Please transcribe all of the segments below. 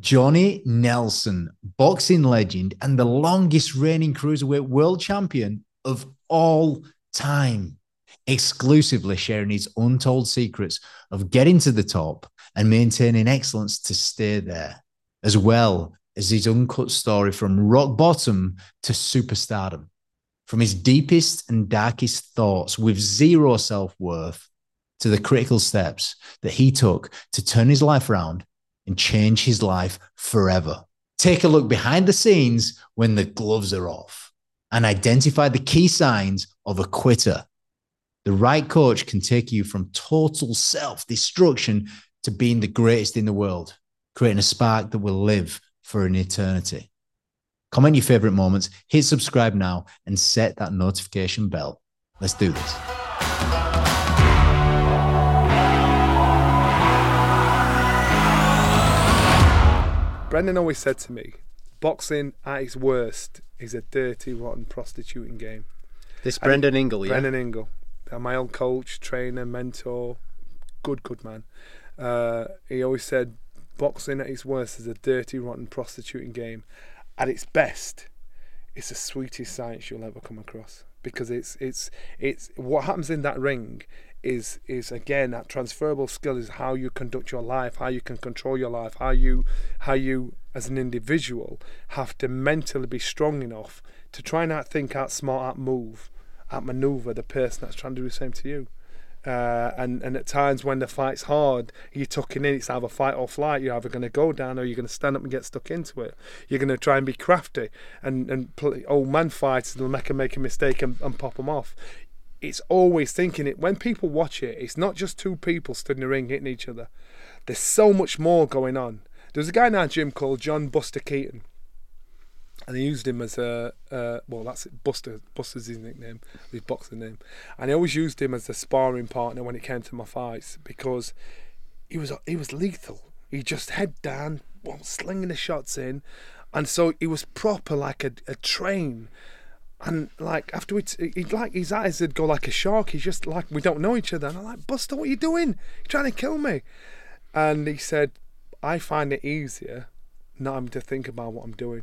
Johnny Nelson, boxing legend and the longest reigning cruiserweight world champion of all time, exclusively sharing his untold secrets of getting to the top and maintaining excellence to stay there, as well as his uncut story from rock bottom to superstardom, from his deepest and darkest thoughts with zero self worth to the critical steps that he took to turn his life around and change his life forever. Take a look behind the scenes when the gloves are off and identify the key signs of a quitter. The right coach can take you from total self destruction to being the greatest in the world, creating a spark that will live for an eternity. Comment your favorite moments, hit subscribe now, and set that notification bell. Let's do this. Brendan always said to me, boxing at its worst is a dirty, rotten prostituting game. This Brendan Ingle, yeah. Brendan Ingle, my old coach, trainer, mentor, good, good man. Uh, he always said, boxing at its worst is a dirty, rotten prostituting game. At its best, it's the sweetest science you'll ever come across because it's it's it's what happens in that ring is is again that transferable skill is how you conduct your life, how you can control your life, how you how you as an individual have to mentally be strong enough to try and think, out smart, out move, out maneuver the person that's trying to do the same to you. Uh, and and at times when the fight's hard, you're tucking in. It's either fight or flight. You're either going to go down or you're going to stand up and get stuck into it. You're going to try and be crafty and and play old man fights and make a make a mistake and, and pop them off it's always thinking it. When people watch it it's not just two people stood in the ring hitting each other. There's so much more going on. There's a guy in our gym called john buster keaton and he used him as a uh, well that's it, buster buster's his nickname his boxing name. And he always used him as a sparring partner when it came to my fights because he was he was lethal. He just head down well, slinging the shots in. And so he was proper like a, a train and like afterwards, he'd like his eyes would go like a shark. He's just like we don't know each other. And I'm like, Buster, what are you doing? You're trying to kill me. And he said, I find it easier not having to think about what I'm doing.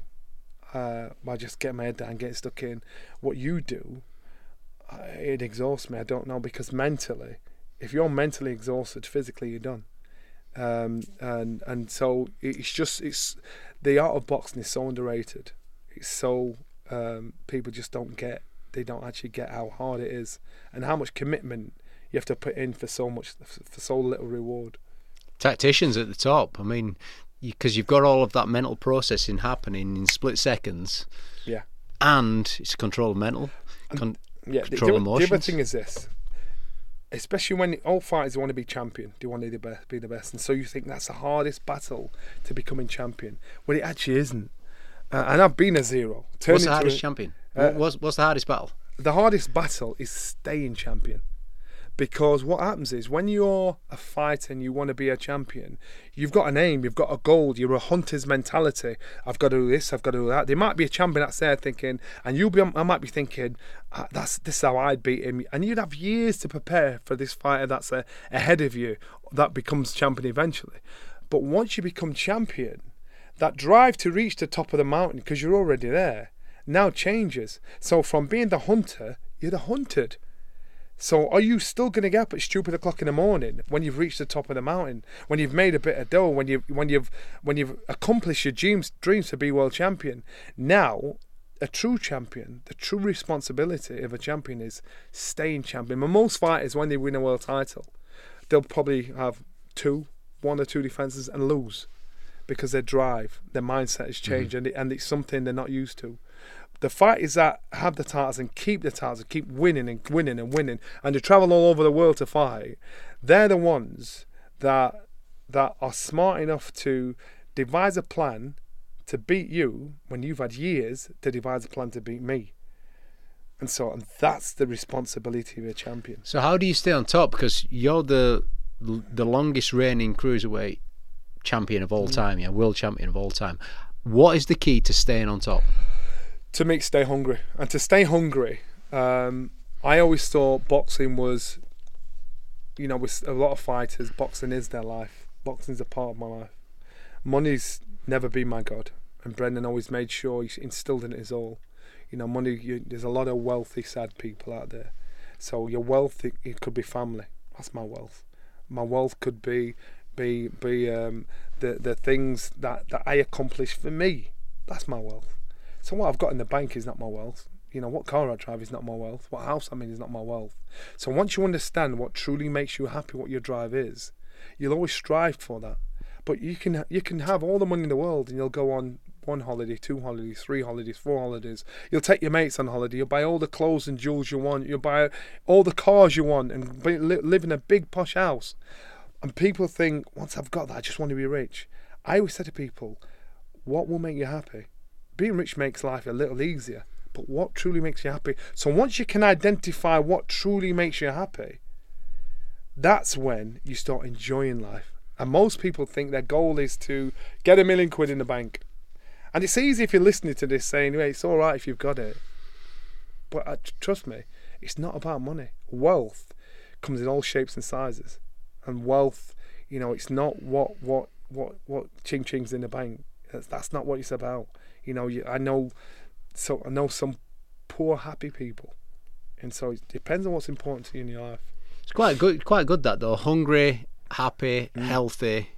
Uh, by just getting my head down, getting stuck in. What you do, uh, it exhausts me. I don't know because mentally, if you're mentally exhausted, physically you're done. Um, and and so it's just it's the art of boxing is so underrated. It's so um, people just don't get. They don't actually get how hard it is and how much commitment you have to put in for so much for so little reward. Tacticians at the top. I mean, because you, have got all of that mental processing happening in split seconds. Yeah. And it's control of mental. Con- yeah. Control the, emotions. The other thing is this. Especially when all fighters want to be champion, they want to be the best, be the best, and so you think that's the hardest battle to becoming champion. Well, it actually isn't. Uh, and I've been a zero. What's the hardest a, champion? Uh, what's, what's the hardest battle? The hardest battle is staying champion. Because what happens is when you're a fighter and you want to be a champion, you've got an aim, you've got a goal, you're a hunter's mentality. I've got to do this, I've got to do that. There might be a champion that's there thinking, and you'll be, I might be thinking, ah, that's this is how I'd beat him, and you'd have years to prepare for this fighter that's a, ahead of you that becomes champion eventually. But once you become champion, that drive to reach the top of the mountain because you're already there now changes. So from being the hunter, you're the hunted. So are you still going to get up at stupid o'clock in the morning when you've reached the top of the mountain, when you've made a bit of dough, when you've when you've when you've accomplished your dreams dreams to be world champion? Now, a true champion, the true responsibility of a champion is staying champion. But most fighters, when they win a world title, they'll probably have two, one or two defenses and lose because their drive, their mindset has mm-hmm. changed, mm-hmm. and, it, and it's something they're not used to. The fight is that have the titles and keep the titles and keep winning and winning and winning, and they travel all over the world to fight, they're the ones that that are smart enough to devise a plan to beat you when you've had years to devise a plan to beat me. And so and that's the responsibility of a champion. So how do you stay on top? Because you're the the longest reigning cruiserweight champion of all mm. time, yeah, world champion of all time. What is the key to staying on top? To make stay hungry, and to stay hungry, um, I always thought boxing was, you know, with a lot of fighters, boxing is their life. Boxing is a part of my life. Money's never been my God. And Brendan always made sure he instilled in his all. You know, money. You, there's a lot of wealthy, sad people out there. So your wealth, it, it could be family. That's my wealth. My wealth could be be be um, the the things that that I accomplish for me. That's my wealth. So what I've got in the bank is not my wealth. You know what car I drive is not my wealth. What house I'm in is not my wealth. So once you understand what truly makes you happy, what your drive is, you'll always strive for that. But you can you can have all the money in the world and you'll go on one holiday, two holidays, three holidays, four holidays. You'll take your mates on holiday. You'll buy all the clothes and jewels you want. You'll buy all the cars you want and live in a big posh house. And people think, once I've got that, I just want to be rich. I always say to people, what will make you happy? Being rich makes life a little easier, but what truly makes you happy? So once you can identify what truly makes you happy, that's when you start enjoying life. And most people think their goal is to get a million quid in the bank. And it's easy if you're listening to this saying, hey, it's all right if you've got it. But uh, trust me, it's not about money. Wealth comes in all shapes and sizes and wealth. You know, it's not what what what what ching ching's in the bank. That's, that's not what it's about. You know, you, I know, so I know some poor happy people, and so it depends on what's important to you in your life. It's quite good, quite good that though. Hungry, happy, mm. healthy.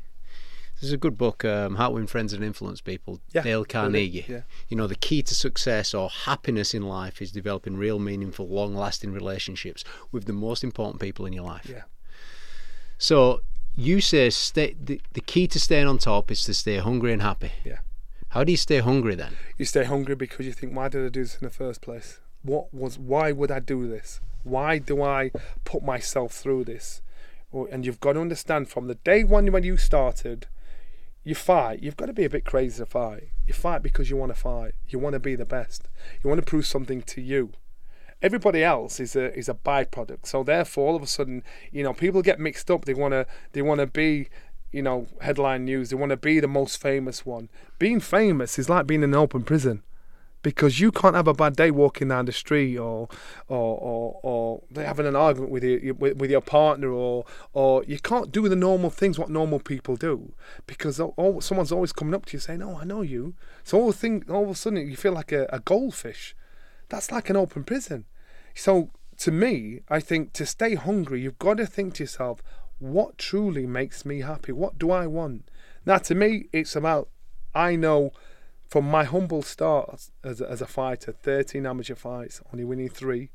This is a good book, um, How to Win Friends and Influence People, yeah, Dale Carnegie. Yeah. You know, the key to success or happiness in life is developing real, meaningful, long lasting relationships with the most important people in your life. Yeah. So you say stay, the, the key to staying on top is to stay hungry and happy. Yeah. How do you stay hungry then? You stay hungry because you think, why did I do this in the first place? What was? Why would I do this? Why do I put myself through this? And you've got to understand from the day one when you started, you fight. You've got to be a bit crazy to fight. You fight because you want to fight. You want to be the best. You want to prove something to you everybody else is a is a byproduct. So therefore, all of a sudden, you know, people get mixed up. They wanna they wanna be you know headline news. They want to be the most famous one. Being famous is like being in an open prison. Because you can't have a bad day walking down the street, or, or, or, or having an argument with your with, with your partner, or, or you can't do the normal things what normal people do, because all, someone's always coming up to you saying, "Oh, I know you." So all the thing, all of a sudden, you feel like a, a goldfish. That's like an open prison. So to me, I think to stay hungry, you've got to think to yourself, what truly makes me happy? What do I want? Now, to me, it's about I know from my humble start as as a fighter, 13 amateur fights, only winning three,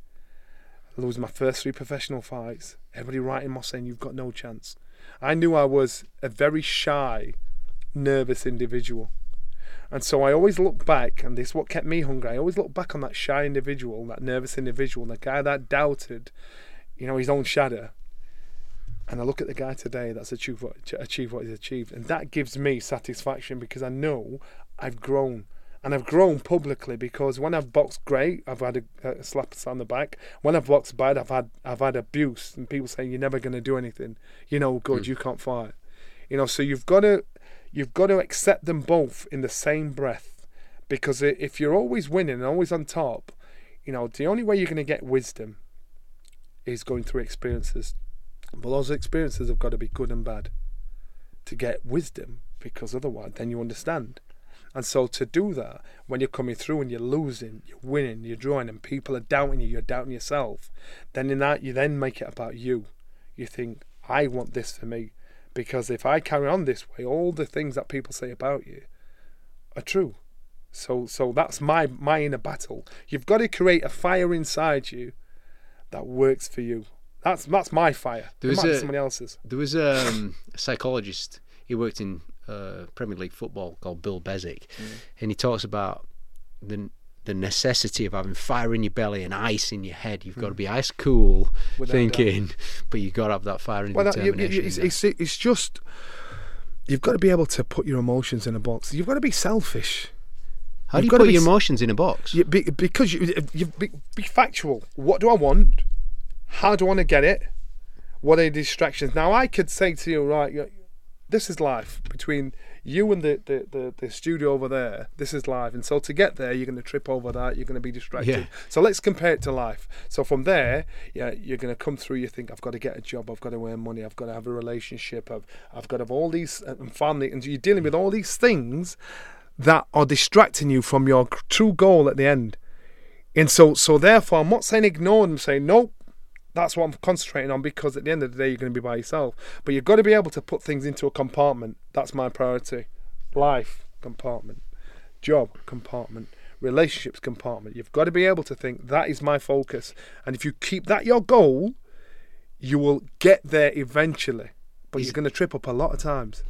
losing my first three professional fights. Everybody writing me saying you've got no chance. I knew I was a very shy, nervous individual. And so I always look back, and this is what kept me hungry. I always look back on that shy individual, that nervous individual, the guy that doubted, you know, his own shadow. And I look at the guy today that's achieved what, achieved what he's achieved. And that gives me satisfaction because I know I've grown. And I've grown publicly because when I've boxed great, I've had a, a slap on the back. When I've boxed bad, I've had I've had abuse and people saying you're never going to do anything. You know, good, mm. you can't fight. You know, so you've got to you've got to accept them both in the same breath. Because if you're always winning and always on top, you know, the only way you're going to get wisdom is going through experiences. But those experiences have got to be good and bad to get wisdom, because otherwise, then you understand. And so to do that, when you're coming through and you're losing, you're winning, you're drawing, and people are doubting you, you're doubting yourself, then in that you then make it about you. You think, I want this for me. Because if I carry on this way, all the things that people say about you are true. So so that's my my inner battle. You've got to create a fire inside you that works for you. That's that's my fire. There was a, somebody else's. There was um, a psychologist. He worked in uh, Premier League football called Bill Beswick, mm. and he talks about the the necessity of having fire in your belly and ice in your head. You've got to be hmm. ice cool Without thinking, doubt. but you've got to have that fire and well, determination. You, you, it's, it's, it's, just you've got to be able to put your emotions in a box. You've got to be selfish. How you've do you put your emotions in a box? You, be, because you, you be, be factual. What do I want? How do I want to get it? What are the distractions? Now I could say to you, right, this is life between you and the, the, the, the, studio over there, this is live. And so to get there, you're going to trip over that, you're going to be distracted. Yeah. So let's compare it to life. So from there, yeah, you're going to come through, you think, I've got to get a job, I've got to earn money, I've got to have a relationship, I've, I've got to have all these uh, and family. And you're dealing with all these things that are distracting you from your true goal at the end. And so, so therefore, I'm not saying ignore them, saying, nope, that's what I'm concentrating on because at the end of the day, you're going to be by yourself. But you've got to be able to put things into a compartment. That's my priority. Life, compartment. Job, compartment. Relationships, compartment. You've got to be able to think that is my focus. And if you keep that your goal, you will get there eventually. But you're going to trip up a lot of times.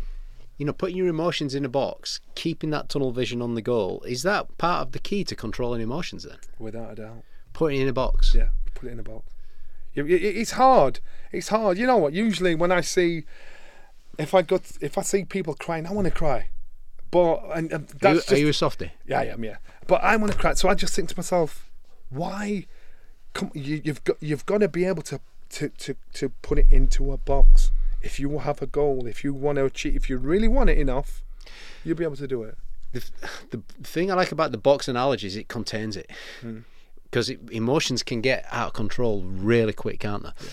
You know, putting your emotions in a box, keeping that tunnel vision on the goal, is that part of the key to controlling emotions then? Without a doubt. Putting it in a box? Yeah, put it in a box. It's hard. It's hard. You know what? Usually when I see, if I got, if I see people crying, I want to cry. But and, and that's are you, just, are you a softie? Yeah, I am. Yeah, but I want to cry. So I just think to myself, why? Come, you, you've got you've got to be able to to to to put it into a box. If you have a goal, if you want to achieve, if you really want it enough, you'll be able to do it. The, the thing I like about the box analogy is it contains it. Hmm because emotions can get out of control really quick, can't they? Yeah.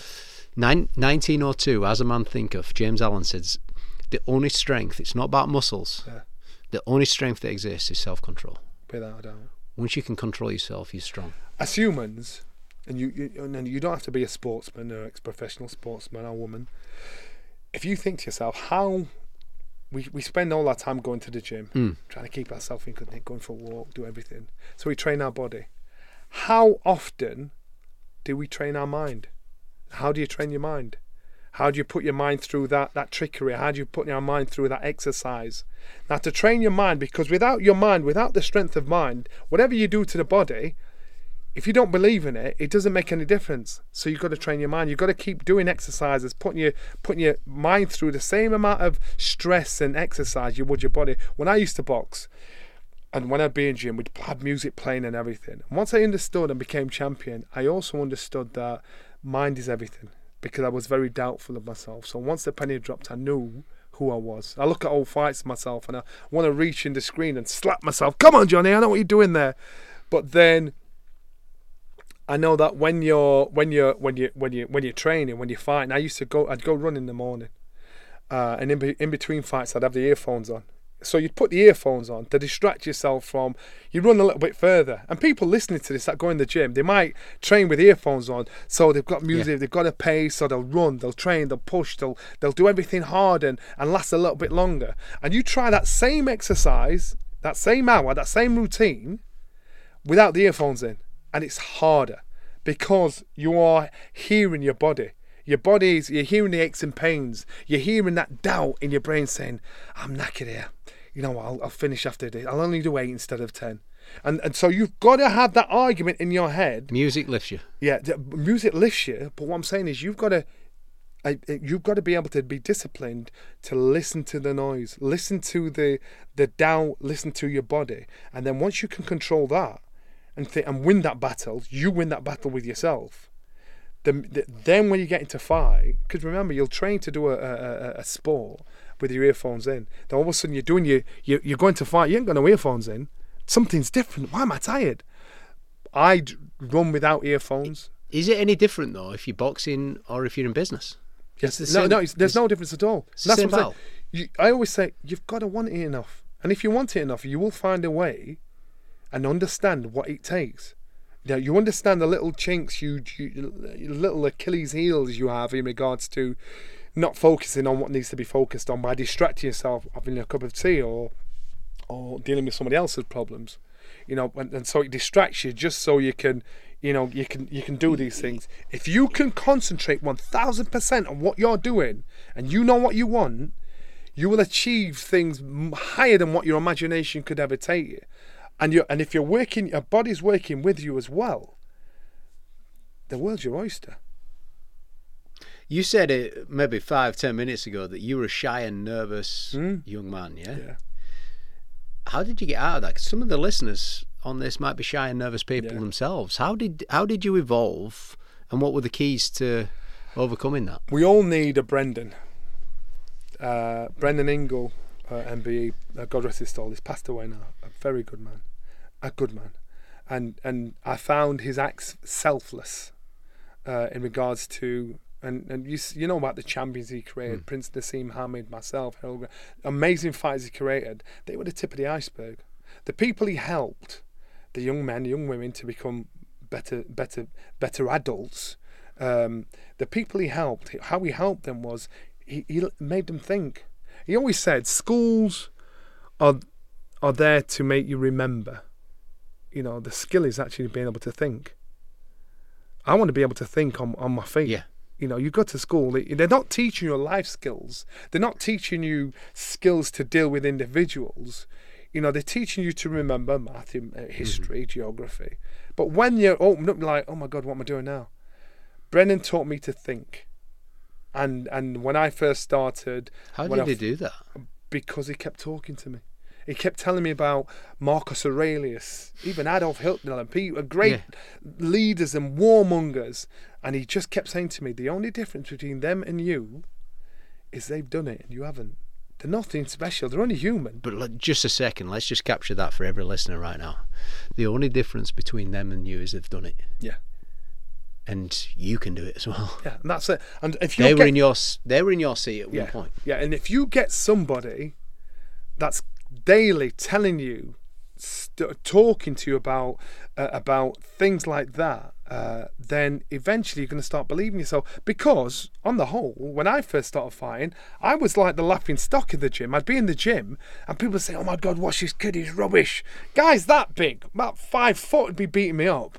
Nin- 1902, as a man thinketh, James Allen says, the only strength, it's not about muscles, yeah. the only strength that exists is self control. Without a doubt. Once you can control yourself, you're strong. As humans, and you, you and you don't have to be a sportsman or ex-professional sportsman or woman. If you think to yourself, how we, we spend all our time going to the gym, mm. trying to keep ourselves in good nick, going for a walk, do everything. So we train our body. How often do we train our mind? How do you train your mind? How do you put your mind through that, that trickery? How do you put your mind through that exercise? Now, to train your mind, because without your mind, without the strength of mind, whatever you do to the body, if you don't believe in it, it doesn't make any difference. So you've got to train your mind. You've got to keep doing exercises, putting your putting your mind through the same amount of stress and exercise you would your body. When I used to box, and when I'd be in gym, we'd have music playing and everything. And once I understood and became champion, I also understood that mind is everything because I was very doubtful of myself. So once the penny dropped, I knew who I was. I look at old fights myself and I want to reach in the screen and slap myself. Come on, Johnny, I know what you're doing there. But then I know that when you're when you're when you when you when you're training, when you're fighting, I used to go. I'd go run in the morning, uh, and in, be, in between fights, I'd have the earphones on, so you'd put the earphones on to distract yourself from you run a little bit further and people listening to this that go in the gym they might train with earphones on so they've got music yeah. they've got a pace so they'll run they'll train they'll push they'll they'll do everything hard and, and last a little bit longer and you try that same exercise that same hour that same routine without the earphones in and it's harder because you are hearing your body your body's, you're hearing the aches and pains. You're hearing that doubt in your brain saying, I'm knackered here. You know what, I'll, I'll finish after this. I'll only do eight instead of ten. And, and so you've got to have that argument in your head. Music lifts you. Yeah, music lifts you. But what I'm saying is you've got to you've got to be able to be disciplined to listen to the noise, listen to the the doubt, listen to your body, and then once you can control that and th- and win that battle, you win that battle with yourself the, the, then when you get into fight, because remember you'll train to do a, a, a, sport with your earphones in. Then all of a sudden you're doing your, you, you're going to fight. You ain't got no earphones in. Something's different. Why am I tired? I'd run without earphones. Is it any different though if you're boxing or if you're in business? Yes, the no, no, there's no difference at all. That's what I'm you, I always say you've got to want it enough, and if you want it enough, you will find a way and understand what it takes. Now you understand the little chinks, you, you little Achilles heels you have in regards to not focusing on what needs to be focused on by distracting yourself, having a cup of tea or or dealing with somebody else's problems. You know, and, and so it distracts you just so you can you know you can you can do these things if you can concentrate 1000% on what you're doing and you know what you want you will achieve things higher than what your imagination could ever take you and you and if you're working, your body's working with you as well. The world's your oyster. You said it maybe five, ten minutes ago that you were a shy and nervous mm. young man. Yeah? yeah. How did you get out of that? Cause some of the listeners on this might be shy and nervous people yeah. themselves. How did how did you evolve, and what were the keys to overcoming that? We all need a Brendan. Uh, Brendan Ingle uh, MBE. Uh, God rest his soul. He's passed away now. A very good man, a good man, and and I found his acts selfless uh, in regards to. And, and you you know about the champions he created, mm. Prince Naseem Hamed, myself, Helga, amazing fighters he created. They were the tip of the iceberg. The people he helped, the young men, young women, to become better, better, better adults. Um, the people he helped, how he helped them was he, he made them think. He always said schools are are there to make you remember. You know, the skill is actually being able to think. I want to be able to think on, on my feet. Yeah. You know, you go to school, they're not teaching you life skills. They're not teaching you skills to deal with individuals. You know, they're teaching you to remember math, uh, history, mm-hmm. geography. But when you're open up, like, oh my God, what am I doing now? Brendan taught me to think. And and when I first started, how did he do that? Because he kept talking to me. He kept telling me about Marcus Aurelius, even Adolf Hitler, and people, uh, great yeah. leaders and warmongers. And he just kept saying to me, the only difference between them and you is they've done it and you haven't. They're nothing special. They're only human. But just a second, let's just capture that for every listener right now. The only difference between them and you is they've done it. Yeah and you can do it as well. Yeah, and that's it. And if you they were in your they were in your seat at yeah, one point. Yeah, and if you get somebody that's daily telling you, st- talking to you about uh, about things like that, uh, then eventually you're going to start believing yourself. Because on the whole, when I first started fighting, I was like the laughing stock of the gym. I'd be in the gym and people would say, "Oh my God, watch this kid, he's rubbish." Guys that big, about five foot, would be beating me up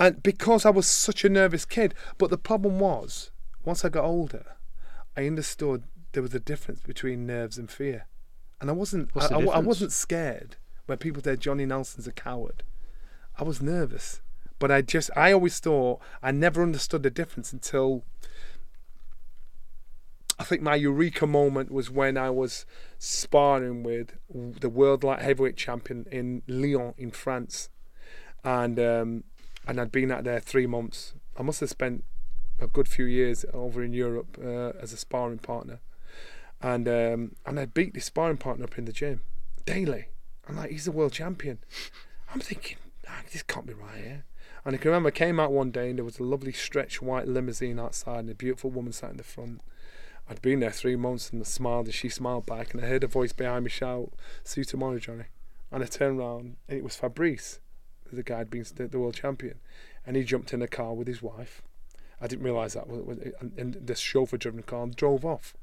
and because I was such a nervous kid. But the problem was, once I got older, I understood there was a difference between nerves and fear, and I wasn't. I, I, I, wasn't scared when people said Johnny Nelson's a coward. I was nervous, but I just I always thought I never understood the difference until. I think my eureka moment was when I was sparring with the world light heavyweight champion in Lyon in France, and um, and I'd been out there three months. I must have spent a good few years over in Europe uh, as a sparring partner, and um, and I beat this sparring partner up in the gym daily. I'm like, he's the world champion. I'm thinking, ah, this can't be right here. And I can remember I came out one day and there was a lovely stretch white limousine outside and a beautiful woman sat in the front. I'd been there three months and I smiled and she smiled back and I heard a voice behind me shout, See you tomorrow, Johnny. And I turned around and it was Fabrice the guy had been the world champion, and he jumped in a car with his wife. I didn't realise that, and the chauffeur driven car and drove off.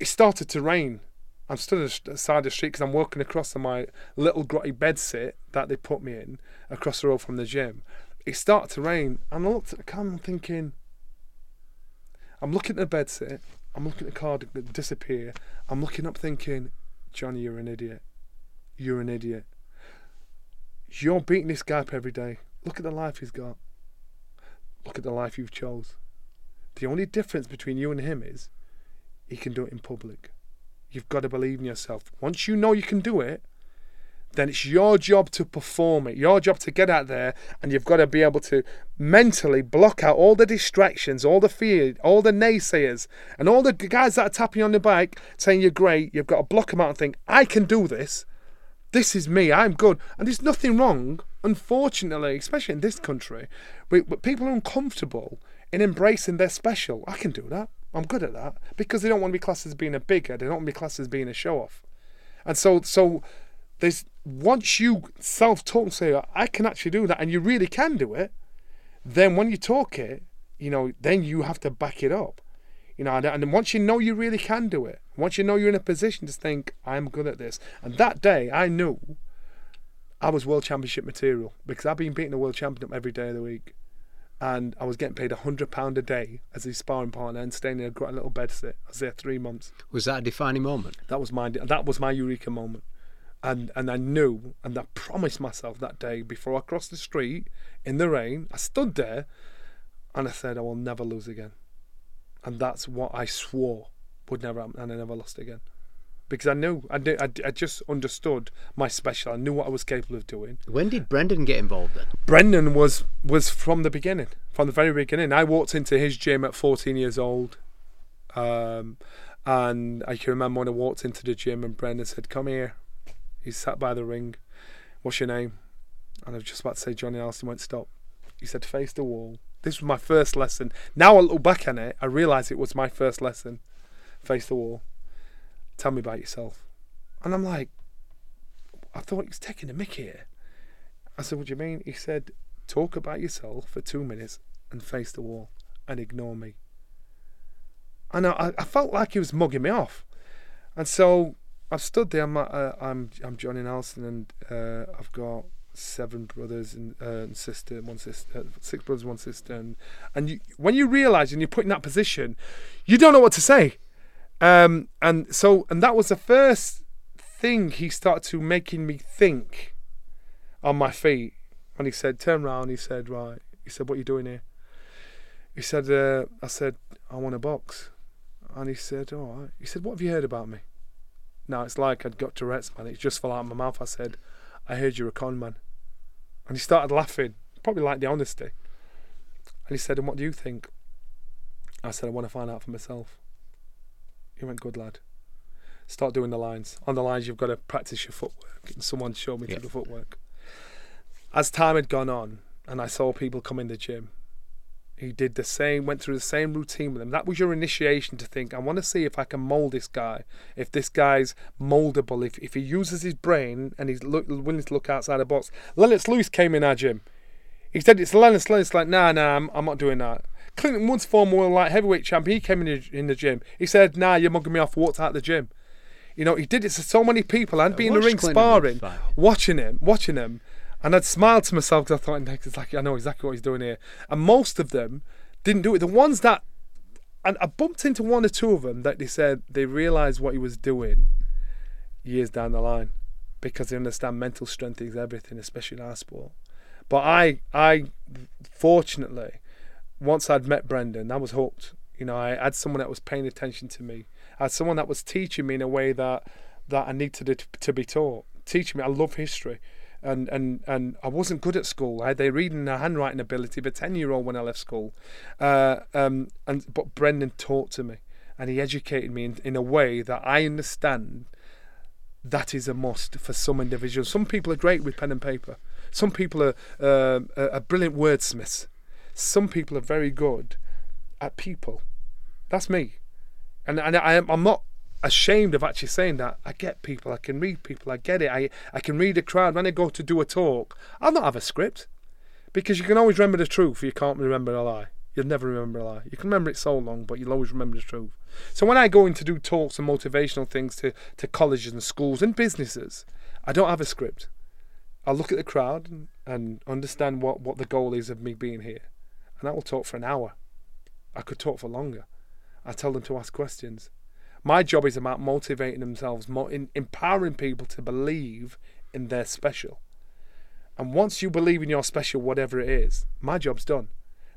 It started to rain. I'm stood at the side of the street because I'm walking across to my little grotty bed sit that they put me in across the road from the gym. It started to rain, and I looked at the car thinking, I'm looking at the bed sit, I'm looking at the car disappear, I'm looking up thinking, Johnny, you're an idiot. You're an idiot. You're beating this guy up every day. Look at the life he's got. Look at the life you've chose. The only difference between you and him is he can do it in public. You've got to believe in yourself. Once you know you can do it, then it's your job to perform it, your job to get out there, and you've got to be able to mentally block out all the distractions, all the fear, all the naysayers, and all the guys that are tapping you on the back saying you're great. You've got to block them out and think, I can do this. This is me. I'm good. And there's nothing wrong, unfortunately, especially in this country, but people are uncomfortable in embracing their special. I can do that. I'm good at that because they don't want to be classed as being a bigger. They don't want to be classed as being a show off. And so, so there's once you self-talk and say I can actually do that, and you really can do it. Then when you talk it, you know, then you have to back it up. You know, and, and once you know you really can do it, once you know you're in a position to think, I'm good at this. And that day, I knew I was world championship material because I've been beating the world champion every day of the week. And I was getting paid £100 a day as a sparring partner and staying in a little bed sit. I was there three months. Was that a defining moment? That was my that was my eureka moment. And and I knew and I promised myself that day before I crossed the street in the rain, I stood there and I said I will never lose again and that's what I swore would never happen, and I never lost again because I knew I, did, I, I just understood my special. I knew what I was capable of doing. When did Brendan get involved then? Brendan was was from the beginning, from the very beginning. I walked into his gym at 14 years old, um, And I can remember when I walked into the gym and Brendan said, "Come here." He sat by the ring. What's your name? And I was just about to say Johnny Nelson. Went stop. He said, "Face the wall." This was my first lesson. Now I look back on it, I realise it was my first lesson. Face the wall. Tell me about yourself. And I'm like, I thought he was taking a mick here. I said, What do you mean? He said, Talk about yourself for two minutes and face the wall and ignore me. And I, I felt like he was mugging me off. And so I stood there. I'm, uh, I'm, I'm Johnny Nelson, and uh, I've got seven brothers and, uh, and sister, one sister, uh, six brothers, one sister, and and you, when you realise and you're put in that position, you don't know what to say. Um, and so, and that was the first thing he started to making me think on my feet. And he said, "Turn round," he said, "Right." He said, "What are you doing here?" He said, uh, "I said I want a box," and he said, "All right." He said, "What have you heard about me?" Now it's like I'd got Tourette's, man. It just fell out of my mouth. I said, "I heard you're a con man," and he started laughing. Probably like the honesty. And he said, "And what do you think?" I said, "I want to find out for myself." He went, "Good lad." start doing the lines. On the lines, you've got to practice your footwork. And someone showed me yeah. the footwork. As time had gone on, and I saw people come in the gym, he did the same, went through the same routine with them. That was your initiation to think, I want to see if I can mold this guy, if this guy's moldable, if, if he uses his brain and he's look, willing to look outside the box. Lennox Lewis came in our gym. He said, It's Lennox Lewis. Like, nah, nah, I'm, I'm not doing that. Clinton Woods, former world light heavyweight champion, he came in the, in the gym. He said, Nah, you're mugging me off, walked out the gym. You know, he did it to so many people. I'd be in the ring Clinton sparring, watching him, watching him, and I'd smile to myself because I thought, it's like I know exactly what he's doing here. And most of them didn't do it. The ones that, and I bumped into one or two of them that they said they realised what he was doing years down the line because they understand mental strength is everything, especially in our sport. But I, I, fortunately, once I'd met Brendan, I was hooked. You know, I had someone that was paying attention to me as someone that was teaching me in a way that that I needed to, to be taught. Teaching me, I love history. And, and, and I wasn't good at school. I had the reading and handwriting ability of a 10 year old when I left school. Uh, um, and, but Brendan taught to me and he educated me in, in a way that I understand that is a must for some individuals. Some people are great with pen and paper. Some people are, uh, are brilliant wordsmiths. Some people are very good at people. That's me and and I I'm not ashamed of actually saying that. I get people, I can read people, I get it. I I can read a crowd when I go to do a talk. I'll not have a script because you can always remember the truth. You can't remember a lie. You'll never remember a lie. You can remember it so long, but you'll always remember the truth. So when I go in to do talks and motivational things to, to colleges and schools and businesses, I don't have a script. I'll look at the crowd and, and understand what, what the goal is of me being here. And I will talk for an hour. I could talk for longer. I tell them to ask questions. My job is about motivating themselves, empowering people to believe in their special. And once you believe in your special, whatever it is, my job's done.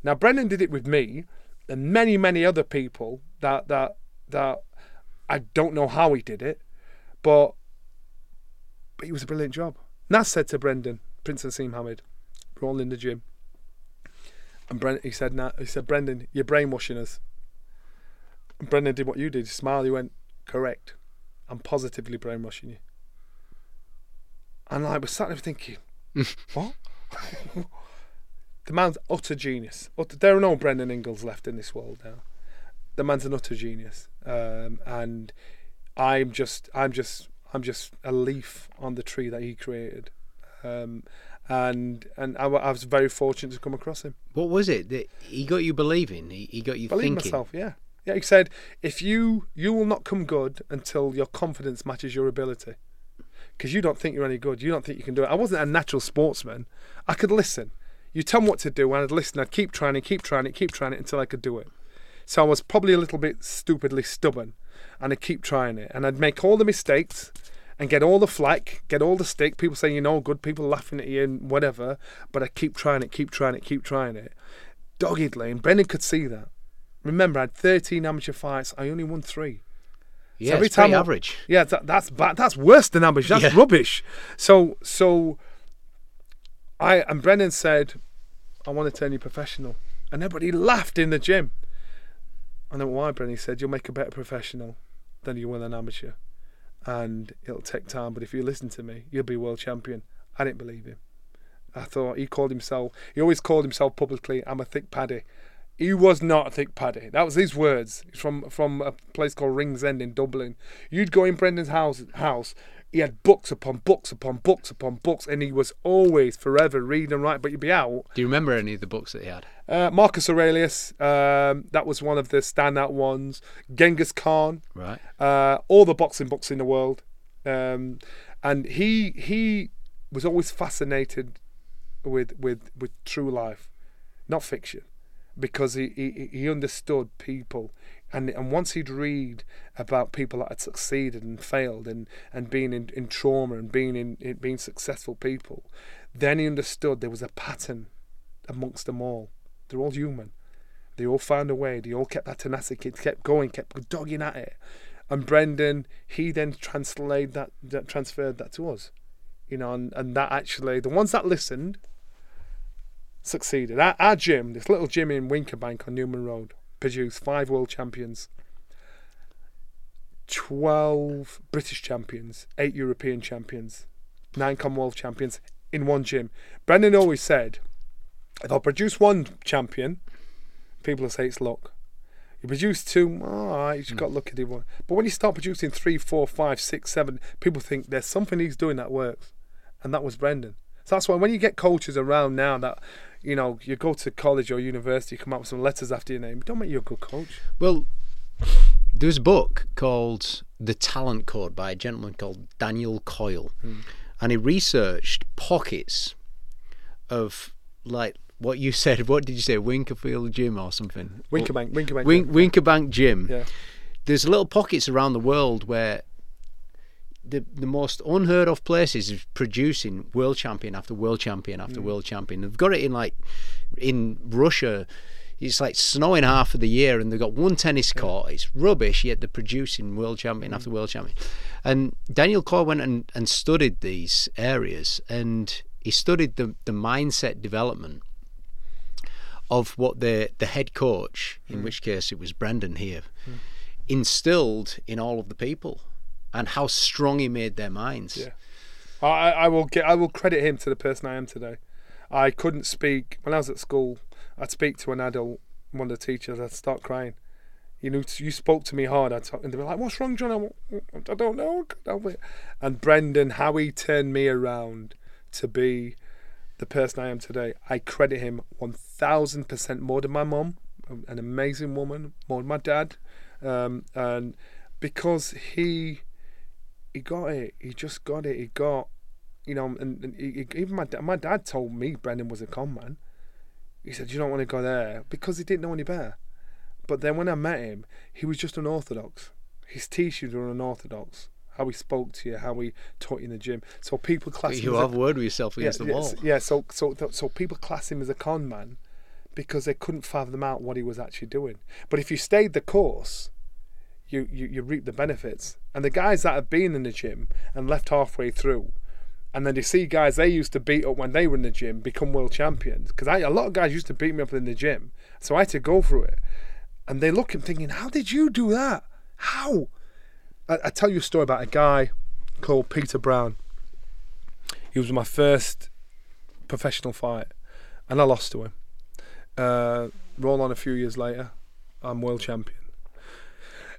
Now, Brendan did it with me and many, many other people that that that I don't know how he did it, but but it was a brilliant job. Nas said to Brendan, Prince Naseem Hamed, we're all in the gym. And Brendan, he said, he said, Brendan, you're brainwashing us. Brendan did what you did. He smiled. He went, correct. I'm positively brainwashing you. And I was sat there thinking, what? the man's utter genius. There are no Brendan Ingles left in this world now. The man's an utter genius, um, and I'm just, I'm just, I'm just a leaf on the tree that he created. Um, and and I, I, was very fortunate to come across him. What was it that he got you believing? He, he got you Believe thinking. myself, yeah. Yeah, he said, if you you will not come good until your confidence matches your ability, because you don't think you're any good, you don't think you can do it. I wasn't a natural sportsman. I could listen. You tell me what to do, and I'd listen. I'd keep trying it, keep trying it, keep trying it until I could do it. So I was probably a little bit stupidly stubborn, and I'd keep trying it, and I'd make all the mistakes and get all the flack, get all the stick. People saying you're no good, people laughing at you and whatever. But I keep trying it, keep trying it, keep trying it, doggedly. And Brendan could see that. Remember, I had 13 amateur fights. I only won three. Yeah, so every time I, average. Yeah, that, that's bad. That's worse than average. That's yeah. rubbish. So, so I and Brendan said, "I want to turn you professional," and everybody laughed in the gym. I know why. Brendan said, "You'll make a better professional than you will an amateur. And it'll take time, but if you listen to me, you'll be world champion. I didn't believe him. I thought he called himself, he always called himself publicly, I'm a thick paddy. He was not a thick paddy. That was his words from from a place called Ringsend in Dublin. You'd go in Brendan's house, house he had books upon books upon books upon books, and he was always forever reading and writing. But you'd be out. Do you remember any of the books that he had? Uh, Marcus Aurelius, um, that was one of the standout ones. Genghis Khan, right? Uh, all the boxing books in the world, um, and he he was always fascinated with with with true life, not fiction, because he he, he understood people and and once he'd read about people that had succeeded and failed and and been in, in trauma and being in, in being successful people, then he understood there was a pattern amongst them all. They're all human. They all found a way. They all kept that tenacity, kept going, kept dogging at it. And Brendan, he then translated that, that transferred that to us, you know, and, and that actually the ones that listened succeeded. Our, our gym, this little gym in Wincobank on Newman Road, produced five world champions, 12 British champions, eight European champions, nine Commonwealth champions in one gym. Brendan always said, if I produce one champion, people will say it's luck. You produce two, all right, you just mm. got lucky one. But when you start producing three, four, five, six, seven, people think there's something he's doing that works. And that was Brendan. So that's why when you get coaches around now that you know, you go to college or university, you come up with some letters after your name. Don't make you a good coach. Well, there's a book called The Talent Code by a gentleman called Daniel Coyle, mm. and he researched pockets of like what you said. What did you say? Winkerfield Gym or something? Winkerbank. Wincobank. Win- Wincobank Gym. Yeah. There's little pockets around the world where the the most unheard of places is producing world champion after world champion after mm. world champion. They've got it in like in Russia. It's like snowing half of the year, and they've got one tennis court. It's rubbish, yet they're producing world champion mm. after world champion. And Daniel Coyle went and, and studied these areas, and he studied the, the mindset development of what the the head coach, in mm. which case it was Brendan here, mm. instilled in all of the people and how strong he made their minds. Yeah, I, I will get I will credit him to the person I am today. I couldn't speak when I was at school. I'd speak to an adult, one of the teachers. I'd start crying. You know, you spoke to me hard. I'd talk, and they'd be like, "What's wrong, John?" I, I don't know. And Brendan, how he turned me around to be the person I am today, I credit him one thousand percent more than my mom, an amazing woman, more than my dad, um, and because he he got it. He just got it. He got, you know, and, and he, even my my dad told me Brendan was a con man. He said you don't want to go there because he didn't know any better. But then when I met him, he was just unorthodox. His teachings were unorthodox. How he spoke to you, how he taught you in the gym. So people class you have a word with yourself against yeah, the wall. Yeah. So so so people class him as a con man because they couldn't fathom out what he was actually doing. But if you stayed the course, you, you, you reap the benefits. And the guys that have been in the gym and left halfway through, and then you see guys they used to beat up when they were in the gym become world champions. Because a lot of guys used to beat me up in the gym, so I had to go through it. And they look and thinking, "How did you do that? How?" I, I tell you a story about a guy called Peter Brown. He was my first professional fight, and I lost to him. Uh, roll on a few years later, I'm world champion.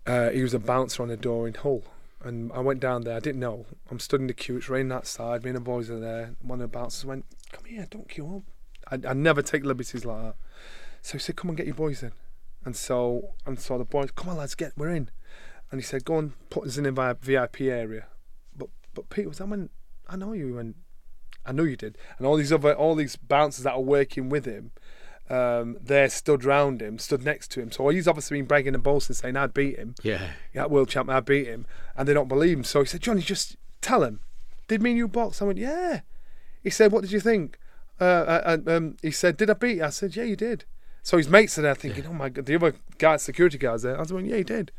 Uh, he was a bouncer on a door in Hull. And I went down there. I didn't know. I'm stood in the queue. It's raining outside. Me and the boys are there. One of the bouncers went, "Come here, don't queue up." I, I never take liberties like that. So he said, "Come on, get your boys in." And so and so the boys, "Come on, lads, get we're in." And he said, "Go and put us in a VIP area." But but Peter was, I went, "I know you," and I know you did. And all these other all these bouncers that are working with him um, there stood round him, stood next to him. So he's obviously been bragging and boasting, saying, I beat him. Yeah. Yeah, world champion, I beat him. And they don't believe him. So he said, Johnny, just tell him. Did me and you box? I went, yeah. He said, what did you think? Uh, uh, um, he said, did I beat you? I said, yeah, you did. So his mates are there thinking, yeah. oh my God, the other guys, security guards there. I was like, yeah, he did.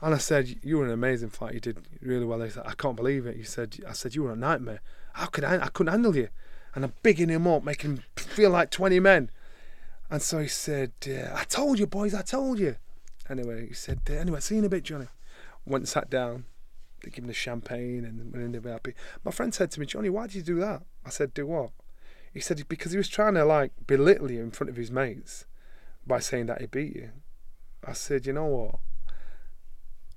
And I said, you were an amazing fight. You did really well. He said, I can't believe it. He said, I said, you were a nightmare. How could I? I couldn't handle you. And I'm bigging him up, making him feel like 20 men. And so he said, uh, I told you, boys, I told you. Anyway, he said, uh, anyway, see you in a bit, Johnny. went and sat down. They gave him the champagne and went in there happy. My friend said to me, Johnny, why did you do that? I said, do what? He said because he was trying to like belittle you in front of his mates by saying that he beat you. I said, you know what?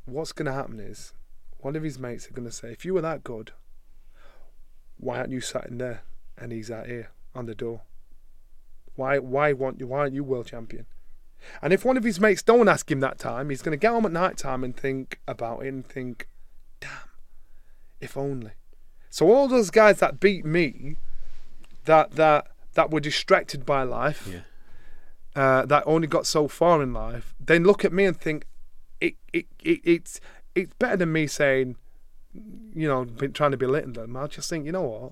What's going to happen is one of his mates are going to say, if you were that good, why aren't you sat in there and he's out here on the door? Why why want you why aren't you world champion? And if one of his mates don't ask him that time, he's going to get home at night time and think about it and think, damn, if only. So all those guys that beat me, that that that were distracted by life, Yeah. uh, that only got so far in life, then look at me and think, it, it, it it's it's better than me saying, you know, been trying to belittle them. I just think, you know what,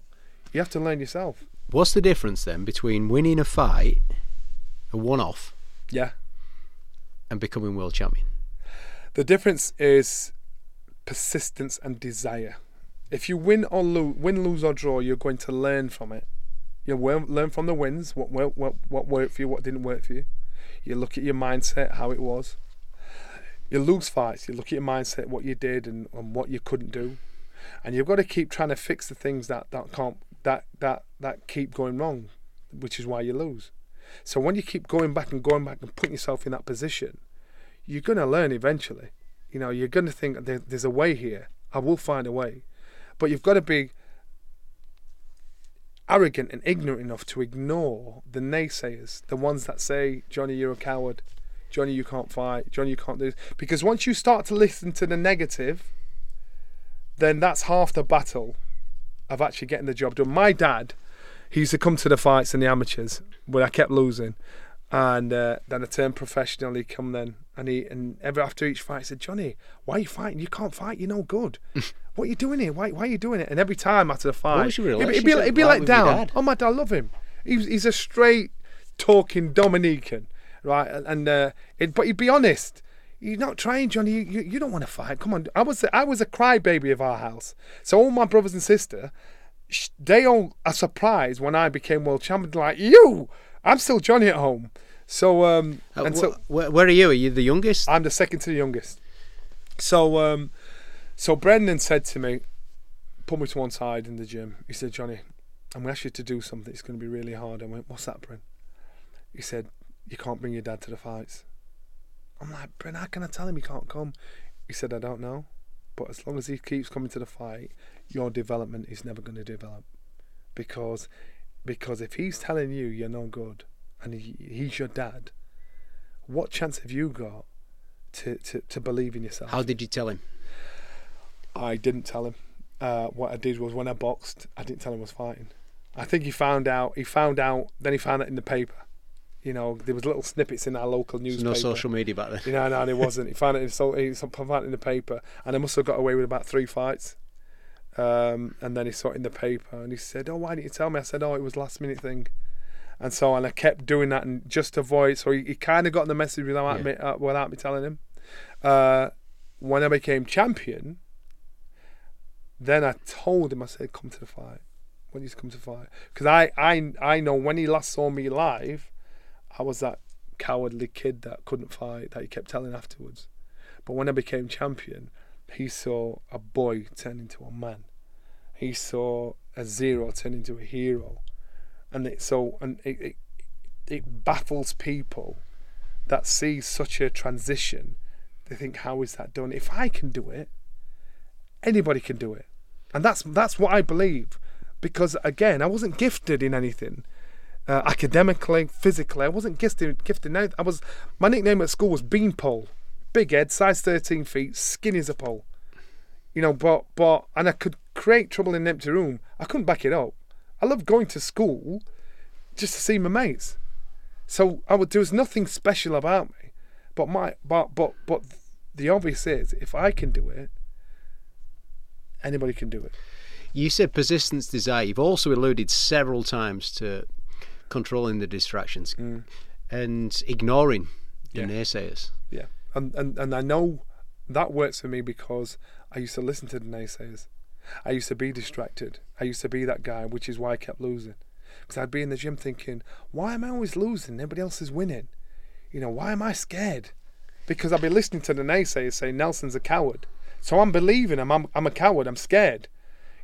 you have to learn yourself. What's the difference then between winning a fight, a one-off, Yeah. and becoming world champion? The difference is persistence and desire. If you win or lose, win, lose or draw, you're going to learn from it. You learn from the wins, what what what what worked for you, what didn't work for you. You look at your mindset, how it was. You lose fights, you look at your mindset, what you did and, and what you couldn't do, and you've got to keep trying to fix the things that that can't that that that keep going wrong, which is why you lose. So when you keep going back and going back and putting yourself in that position, you're going to learn eventually. You know, you're going to think there, there's a way here. I will find a way. But you've got to be arrogant and ignorant enough to ignore the naysayers, the ones that say, Johnny, you're a coward. Johnny, you can't fight. Johnny, you can't do this. Because once you start to listen to the negative, then that's half the battle of actually getting the job done. My dad, he used to come to the fights in the amateurs where I kept losing. And uh, then I turned professional. He come then, and he and ever after each fight, he said, "Johnny, why are you fighting? You can't fight. You're no good. what are you doing here? Why, why are you doing it?" And every time after the fight, he'd be- he'd be, he'd be like your down. Oh my dad, I love him. He's he's a straight talking Dominican, right? And, and uh, it, but he'd be honest. You're not trying, Johnny. You, you, you don't want to fight. Come on. I was I was a crybaby of our house. So all my brothers and sister, they all are surprised when I became world champion. Like you, I'm still Johnny at home. So um, Uh, and so wh- where are you? Are you the youngest? I'm the second to the youngest. So um, so Brendan said to me, put me to one side in the gym. He said, Johnny, I'm gonna ask you to do something. It's gonna be really hard. I went, what's that, Bren? He said, you can't bring your dad to the fights. I'm like, Bren, how can I tell him he can't come? He said, I don't know, but as long as he keeps coming to the fight, your development is never going to develop, because because if he's telling you you're no good and he, he's your dad, what chance have you got to, to, to believe in yourself? How did you tell him? I didn't tell him. Uh, what I did was when I boxed, I didn't tell him I was fighting. I think he found out. He found out. Then he found it in the paper. You know, there was little snippets in our local newspaper. no social media back then. You know, no, there wasn't. He found it in so he found it in the paper, and I must have got away with about three fights. Um, and then he saw it in the paper, and he said, "Oh, why didn't you tell me?" I said, "Oh, it was last minute thing." And so, and I kept doing that, and just to avoid. So he, he kind of got the message without Yeah. me, uh, without me telling him. Uh, when I became champion, then I told him. I said, "Come to the fight." When he's come to fight, because I, I, I know when he last saw me live, I was that cowardly kid that couldn't fight that he kept telling afterwards. But when I became champion, he saw a boy turn into a man. He saw a zero turn into a hero, and it so and it it, it baffles people that see such a transition. They think, how is that done? If I can do it, anybody can do it, and that's that's what I believe. Because again, I wasn't gifted in anything uh, academically, physically. I wasn't gifted. Gifted. I was. My nickname at school was Beanpole. Big head, size thirteen feet, skinny as a pole. You know, but but and I could create trouble in an empty room. I couldn't back it up. I loved going to school just to see my mates. So I would. There was nothing special about me. But my but but but the obvious is, if I can do it, anybody can do it. You said persistence, desire. You've also alluded several times to controlling the distractions mm. and ignoring the Yeah. naysayers. Yeah, and, and and I know that works for me because I used to listen to the naysayers. I used to be distracted. I used to be that guy, which is why I kept losing. Because I'd be in the gym thinking, why am I always losing? Everybody else is winning. You know, why am I scared? Because I'd be listening to the naysayers say Nelson's a coward. So I'm believing I'm, I'm, I'm a coward. I'm scared.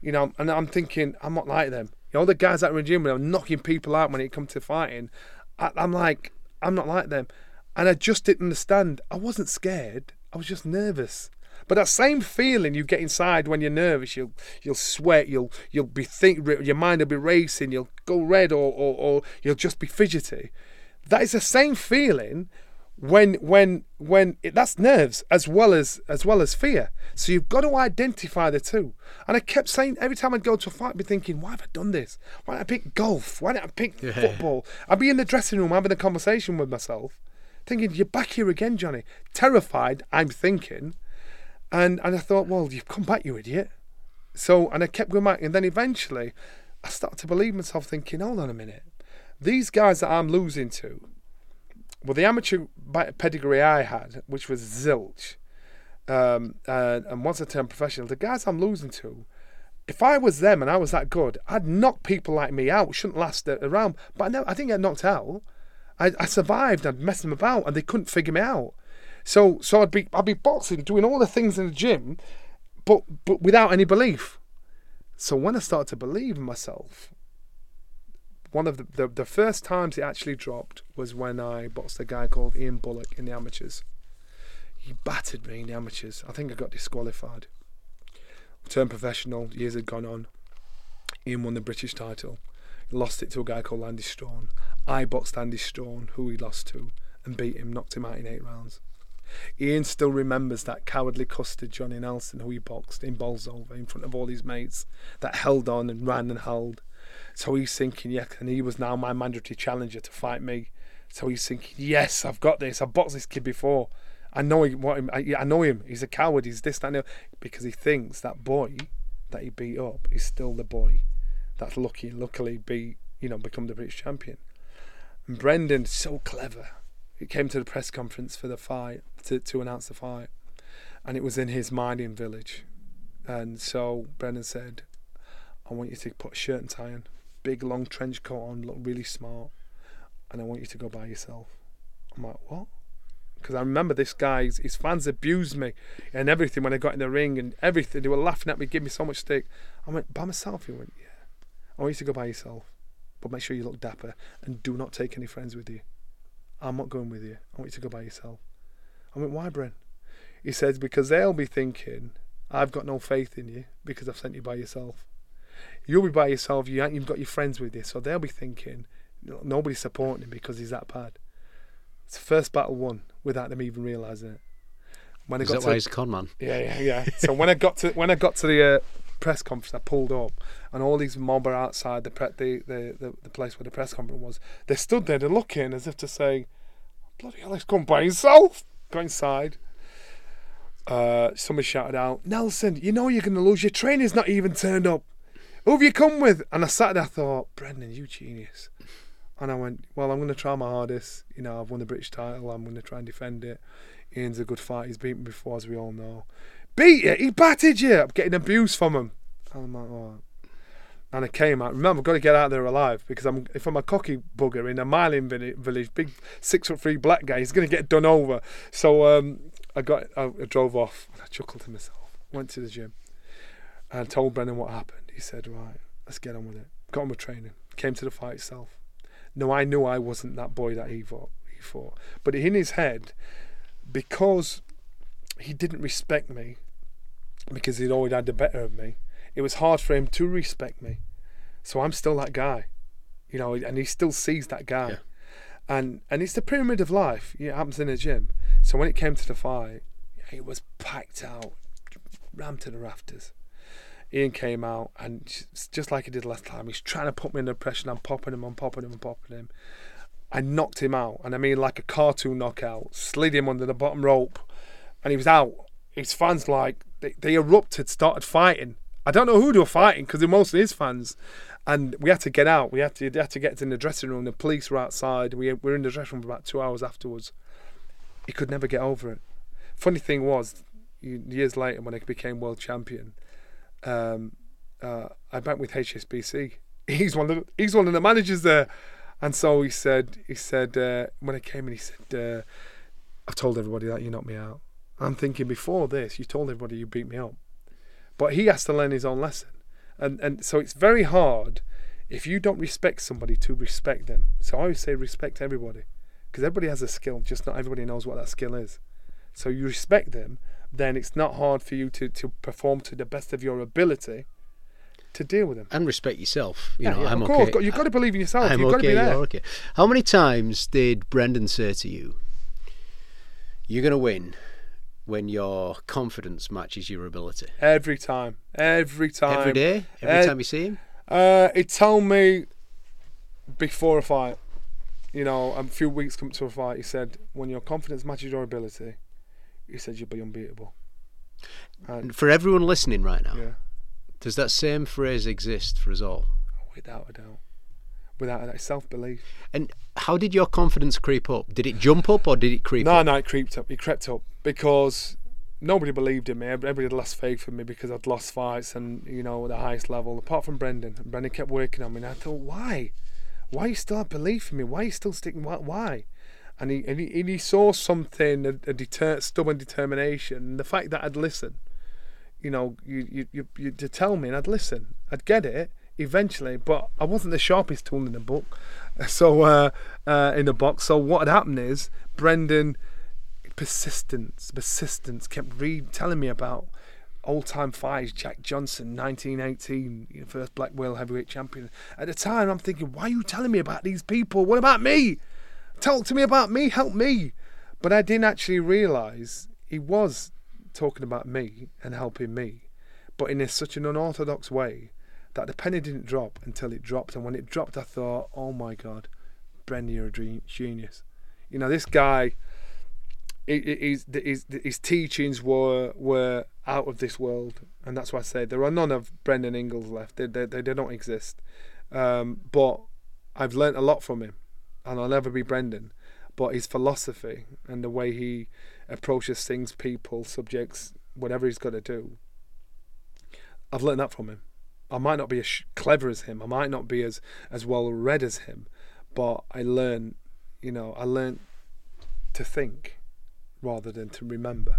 You know, and I'm thinking I'm not like them. You know, the guys that were in gym were knocking people out when it comes to fighting. I, I'm like, I'm not like them. And I just didn't understand. I wasn't scared. I was just nervous. But that same feeling you get inside when you're nervous, you'll you'll sweat, you'll you'll be think, your mind will be racing, you'll go red, or, or, or you'll just be fidgety. That is the same feeling when when when it, that's nerves as well as as well as fear. So you've got to identify the two. And I kept saying every time I'd go to a fight, I'd be thinking, why have I done this? Why did I pick golf? Why did I pick yeah. football? I'd be in the dressing room having a conversation with myself, thinking, you're back here again, Johnny. Terrified, I'm thinking. And and I thought, well, you've come back, you idiot. So and I kept going back, and then eventually, I started to believe myself, thinking, hold on a minute, these guys that I'm losing to, well, the amateur pedigree I had, which was zilch, um, and, and once I turned professional, the guys I'm losing to, if I was them and I was that good, I'd knock people like me out. Shouldn't last around, but I, never, I didn't get knocked out. I, I survived. I'd messed them about, and they couldn't figure me out. So so I'd be I'd be boxing, doing all the things in the gym, but but without any belief. So when I started to believe in myself, one of the, the, the first times it actually dropped was when I boxed a guy called Ian Bulloch in the amateurs. He battered me in the amateurs. I think I got disqualified. Turned professional, years had gone on. Ian won the British title. He lost it to a guy called Andy Straughn. I boxed Andy Straughn, who he lost to, and beat him, knocked him out in eight rounds. Ian still remembers that cowardly custard Johnny Nelson who he boxed in Bolsover in front of all his mates that held on and ran and held. So he's thinking, yeah, and he was now my mandatory challenger to fight me. So he's thinking, yes, I've got this. I've boxed this kid before. I know him. What I, I know him. He's a coward. He's this, that, and because he thinks that boy that he beat up is still the boy that's lucky, luckily, be you know become the British champion. And Brendan's so clever. He came to the press conference for the fight to, to announce the fight, and it was in his mining village. And so Brendan said, I want you to put a shirt and tie on, big long trench coat on, look really smart, and I want you to go by yourself. I'm like, what? Because I remember this guy, his, fans abused me and everything when I got in the ring and everything. They were laughing at me, giving me so much stick. I went, by myself? He went, yeah. I want you to go by yourself, but make sure you look dapper and do not take any friends with you. I'm not going with you. I want you to go by yourself. I went, why, Bren? He says, because they'll be thinking, I've got no faith in you because I've sent you by yourself. You'll be by yourself, you ain't even got your friends with you, so they'll be thinking, nobody's supporting him because he's that bad. It's the first battle won without them even realising it. When I Is got that to, why he's a con man? Yeah, yeah, yeah. so when I got to when I got to the uh, press conference, I pulled up, and all these mob are outside the, pre- the, the, the, the place where the press conference was. They stood there, they're looking as if to say, "Bloody hell, he's come by himself." Go inside. Uh, somebody shouted out, Nelson, you know you're going to lose. Your trainer's not even turned up. Who have you come with? And I sat there, I thought, Brendan, you genius. And I went, well, I'm going to try my hardest. You know, I've won the British title. I'm going to try and defend it. Ian's a good fight. He's beaten before, as we all know. Beat you. He battered you. I'm getting abuse from him. And I'm like, oh. And I came out. Remember, I've got to get out there alive because I'm if I'm a cocky bugger in a mining village, big six foot three black guy, he's going to get done over. So um, I got, I, I drove off and I chuckled to myself. Went to the gym and told Brendan what happened. He said, "Right, let's get on with it." Got on with training. Came to the fight itself. No, I knew I wasn't that boy that he fought. He fought, but in his head, because he didn't respect me, because he'd always had the better of me it was hard for him to respect me. So I'm still that guy, you know, and he still sees that guy. Yeah. And and it's the pyramid of life. Yeah, it happens in a gym. So when it came to the fight, it was packed out, rammed to the rafters. Ian came out and just like he did last time, he's trying to put me under pressure. I'm popping him, I'm popping him, I'm popping him. I knocked him out, and I mean like a cartoon knockout. Slid him under the bottom rope, and he was out. His fans like they, they erupted, started fighting. I don't know who they were fighting because they're mostly his fans. And we had to get out. We had to, had to get in the dressing room. The police were outside. We were in the dressing room for about two hours afterwards. He could never get over it. Funny thing was, years later when I became world champion, um, uh, I went with HSBC. He's one of the, he's one of the managers there, and so he said he said uh, when I came in he said uh, I've told everybody that you knocked me out. I'm thinking before this, you told everybody you beat me up, but he has to learn his own lesson, and and so it's very hard if you don't respect somebody to respect them. So I always say respect everybody, because everybody has a skill, just not everybody knows what that skill is. So you respect them, then it's not hard for you to to perform to the best of your ability to deal with them and respect yourself. You yeah, know, yeah, I'm of course. okay. You've got to believe in yourself. I'm You've okay. got to be there. Okay. How many times did Brendan say to you, "You're going to win"? When your confidence matches your ability. Every time. Every time. Every day? Every time you see him? Uh, he told me before a fight, you know, a few weeks come to a fight, he said, when your confidence matches your ability, he said you'd be unbeatable. And for everyone listening right now, Yeah, does that same phrase exist for us all? without a doubt. Without a doubt. Self belief. And how did your confidence creep up? Did it jump up or did it creep No, up? no, it creeped up. It crept up because nobody believed in me. Everybody had lost faith in me because I'd lost fights and, you know, at the highest level, apart from Brendan. And Brendan kept working on me. And I thought, why? Why you still have belief in me? Why are you still sticking? Why? why? And he, and he and he saw something, a, a deter, stubborn determination, and the fact that I'd listen. You know, you you you you to tell me, and I'd listen. I'd get it eventually, but I wasn't the sharpest tool in the book. So uh, uh, in the box. So what had happened is Brendan persistence, persistence kept read telling me about old time fights. Jack Johnson, 1918, you know, first Black World Heavyweight Champion. At the time, I'm thinking, why are you telling me about these people? What about me? Talk to me about me. Help me. But I didn't actually realise he was talking about me and helping me, but in a, such an unorthodox way that the penny didn't drop until it dropped. And when it dropped, I thought, oh my God, Brendan, you're a genius. You know, this guy his, his, his teachings were were out of this world, and that's why I say there are none of Brendan Ingles left. They they, they, don't exist. Um, but I've learnt a lot from him, and I'll never be Brendan. But his philosophy and the way he approaches things, people, subjects, whatever he's got to do, I've learnt that from him. I might not be as clever as him. I might not be as as well read as him, but I learn, you know, I learned to think rather than to remember.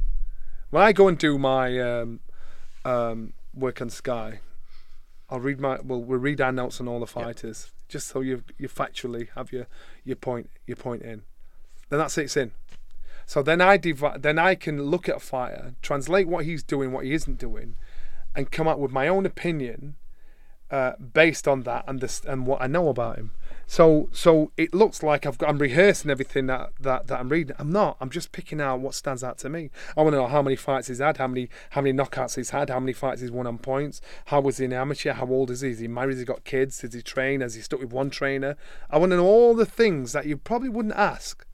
When I go and do my um, um, work on Sky, I'll read my well, we'll read our notes on all the fighters yep. Just so you you factually have your your point your point in. Then that's it, it's in. So then I div- then I can look at a fighter, translate what he's doing, what he isn't doing, and come up with my own opinion uh, based on that and this and what I know about him. So so it looks like I've got I'm rehearsing everything that, that, that I'm reading. I'm not. I'm just picking out what stands out to me. I want to know how many fights he's had, how many how many knockouts he's had, how many fights he's won on points, how was he an amateur, how old is he, is he married, has he got kids, does he train, has he stuck with one trainer? I want to know all the things that you probably wouldn't ask.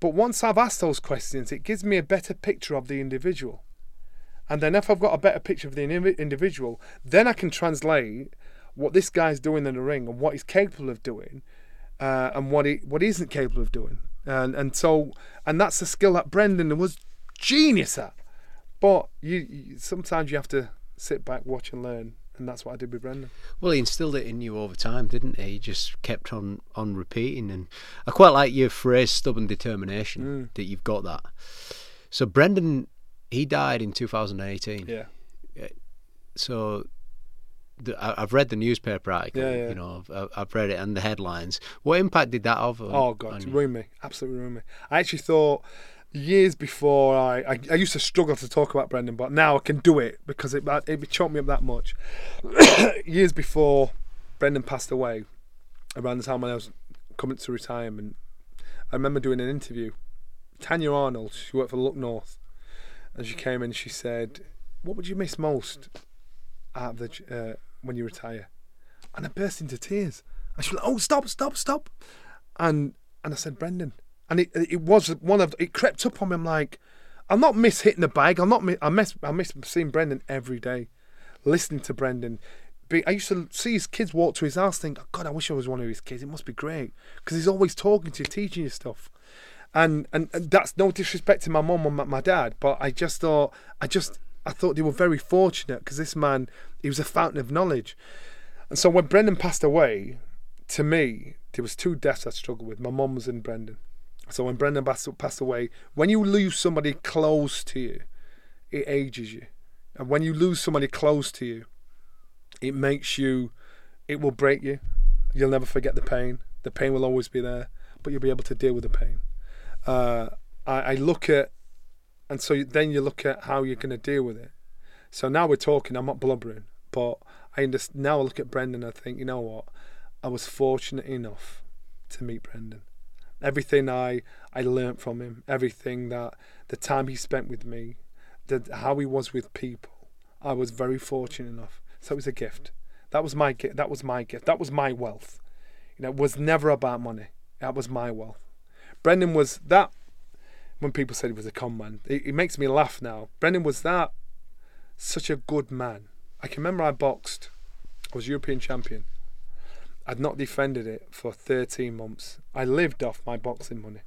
But once I've asked those questions, it gives me a better picture of the individual. And then if I've got a better picture of the individual, then I can translate what this guy's doing in the ring and what he's capable of doing, uh, and what he what he isn't capable of doing. And and so and that's the skill that Brendan was genius at. But you, you sometimes you have to sit back, watch and learn. And that's what I did with Brendan. Well, he instilled it in you over time, didn't he? He just kept on on repeating, and I quite like your phrase "stubborn determination." Mm. That you've got that. So Brendan, he died in 2018. Yeah. So the, I've read the newspaper article. Yeah, yeah. You know, I've, I've, read it and the headlines. What impact did that have? On, oh God, ruined me. Absolutely ruined me. I actually thought years before I, I, I used to struggle to talk about Brendan, but now I can do it because it it choked me up that much. years before Brendan passed away, around the time when I was coming to retirement, I remember doing an interview. Tanya Arnold, she worked for Look North, and she came in and she said, "What would you miss most out of the uh, when you retire?" And I burst into tears. And she was like, "Oh, stop, stop, stop!" And and I said, "Brendan." And it it was one of it crept up on me. I'm like, I'll not miss hitting the bag. I'll not. I miss. I miss seeing Brendan every day, listening to Brendan. I used to see his kids walk to his house. Think, oh, God, I wish I was one of his kids. It must be great because he's always talking to you, teaching you stuff. And, and and that's no disrespect to my mum and my, my dad, but I just thought I just I thought they were very fortunate because this man he was a fountain of knowledge. And so when Brendan passed away, to me there was two deaths I struggled with. My mum was in Brendan. So when Brendan passed away, when you lose somebody close to you, it ages you. And when you lose somebody close to you, it makes you, it will break you. You'll never forget the pain. The pain will always be there, but you'll be able to deal with the pain. Uh, I, I look at, and so then you look at how you're going to deal with it. So now we're talking. I'm not blubbering, but I understand, now I look at Brendan. I think, you know what? I was fortunate enough to meet Brendan. Everything I I learnt from him, everything that the time he spent with me, the, how he was with people, I was very fortunate enough. So it was a gift. That was my gift. That was my gift. That was my wealth. You know, it was never about money. That was my wealth. Brendan was that. When people said he was a con man, it, it makes me laugh now. Brendan was that such a good man. I can remember I boxed, I was European champion. I'd not defended it for 13 months. I lived off my boxing money.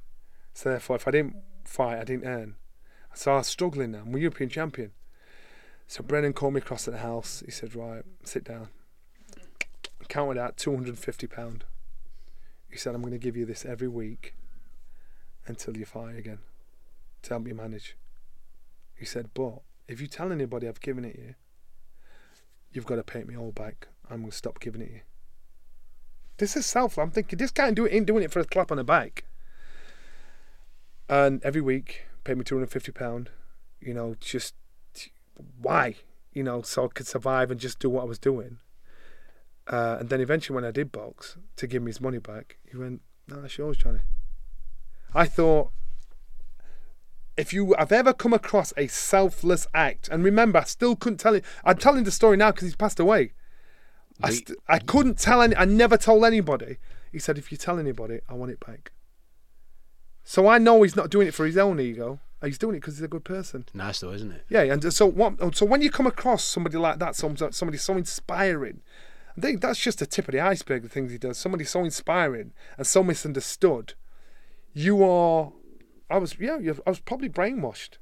So therefore, if I didn't fight, I didn't earn. So I was struggling now. I'm a European champion. So Brendan called me across at the house. He said, right, sit down. I counted out £250. He said, I'm going to give you this every week until you fight again to help you manage. He said, but if you tell anybody I've given it you, you've got to pay me all back. I'm going to stop giving it you. This is self. I'm thinking this guy ain't doing it for a clap on the back. And every week, pay me two hundred fifty pound. You know, just why? You know, so I could survive and just do what I was doing. Uh, and then eventually, when I did box to give me his money back, he went, "No, that's yours, Johnny." I thought, if you have ever come across a selfless act, and remember, I still couldn't tell you. I'm telling the story now because he's passed away. I, st- I couldn't tell any. I never told anybody. He said, "If you tell anybody, I want it back." So I know he's not doing it for his own ego. He's doing it because he's a good person. Nice though, isn't it? Yeah, and so what? So when you come across somebody like that, somebody so inspiring, I think that's just the tip of the iceberg. The things he does. Somebody so inspiring and so misunderstood. You are. I was yeah. I was probably brainwashed,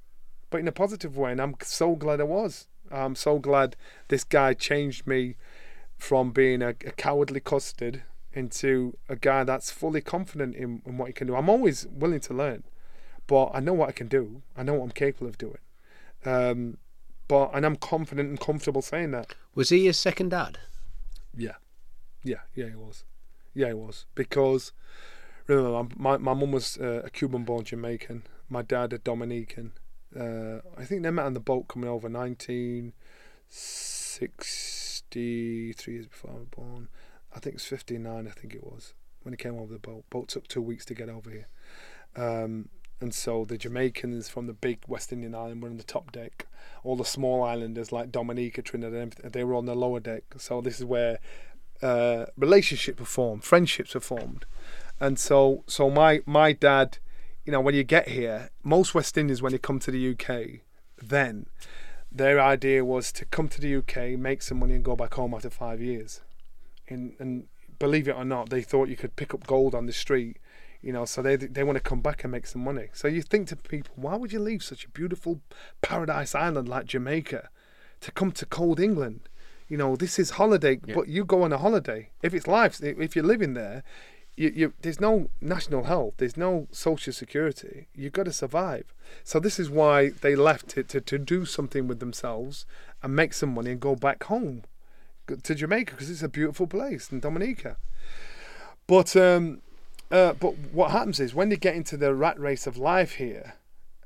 but in a positive way, and I'm so glad I was. I'm so glad this guy changed me from being a, a cowardly custard into a guy that's fully confident in, in what he can do. I'm always willing to learn, but I know what I can do. I know what I'm capable of doing. Um, but and I'm confident and comfortable saying that. Was he your second dad? Yeah, yeah, yeah, he was. Yeah, he was because remember my my mum was uh, a Cuban-born Jamaican. My dad a Dominican. Uh, I think they met on the boat coming over 1963 years before I was born. I think it's 59, I think it was, when he came over the boat. Boat took two weeks to get over here. Um, and so the Jamaicans from the big West Indian island were on the top deck. All the small islanders like Dominica, Trinidad, they were on the lower deck. So this is where uh, relationships were formed, friendships were formed. And so, so my my dad, you know, when you get here, most West Indians when they come to the UK, then their idea was to come to the UK, make some money, and go back home after five years and, and believe it or not, they thought you could pick up gold on the street. You know, so they they want to come back and make some money. So you think to people, why would you leave such a beautiful paradise island like Jamaica to come to cold England? You know, this is holiday, yeah. but you go on a holiday. If it's life, if you're living there, you, you, there's no national health, there's no social security. You've got to survive. So this is why they left it to, to do something with themselves and make some money and go back home to Jamaica because it's a beautiful place in Dominica. But um, uh, but what happens is when they get into the rat race of life here,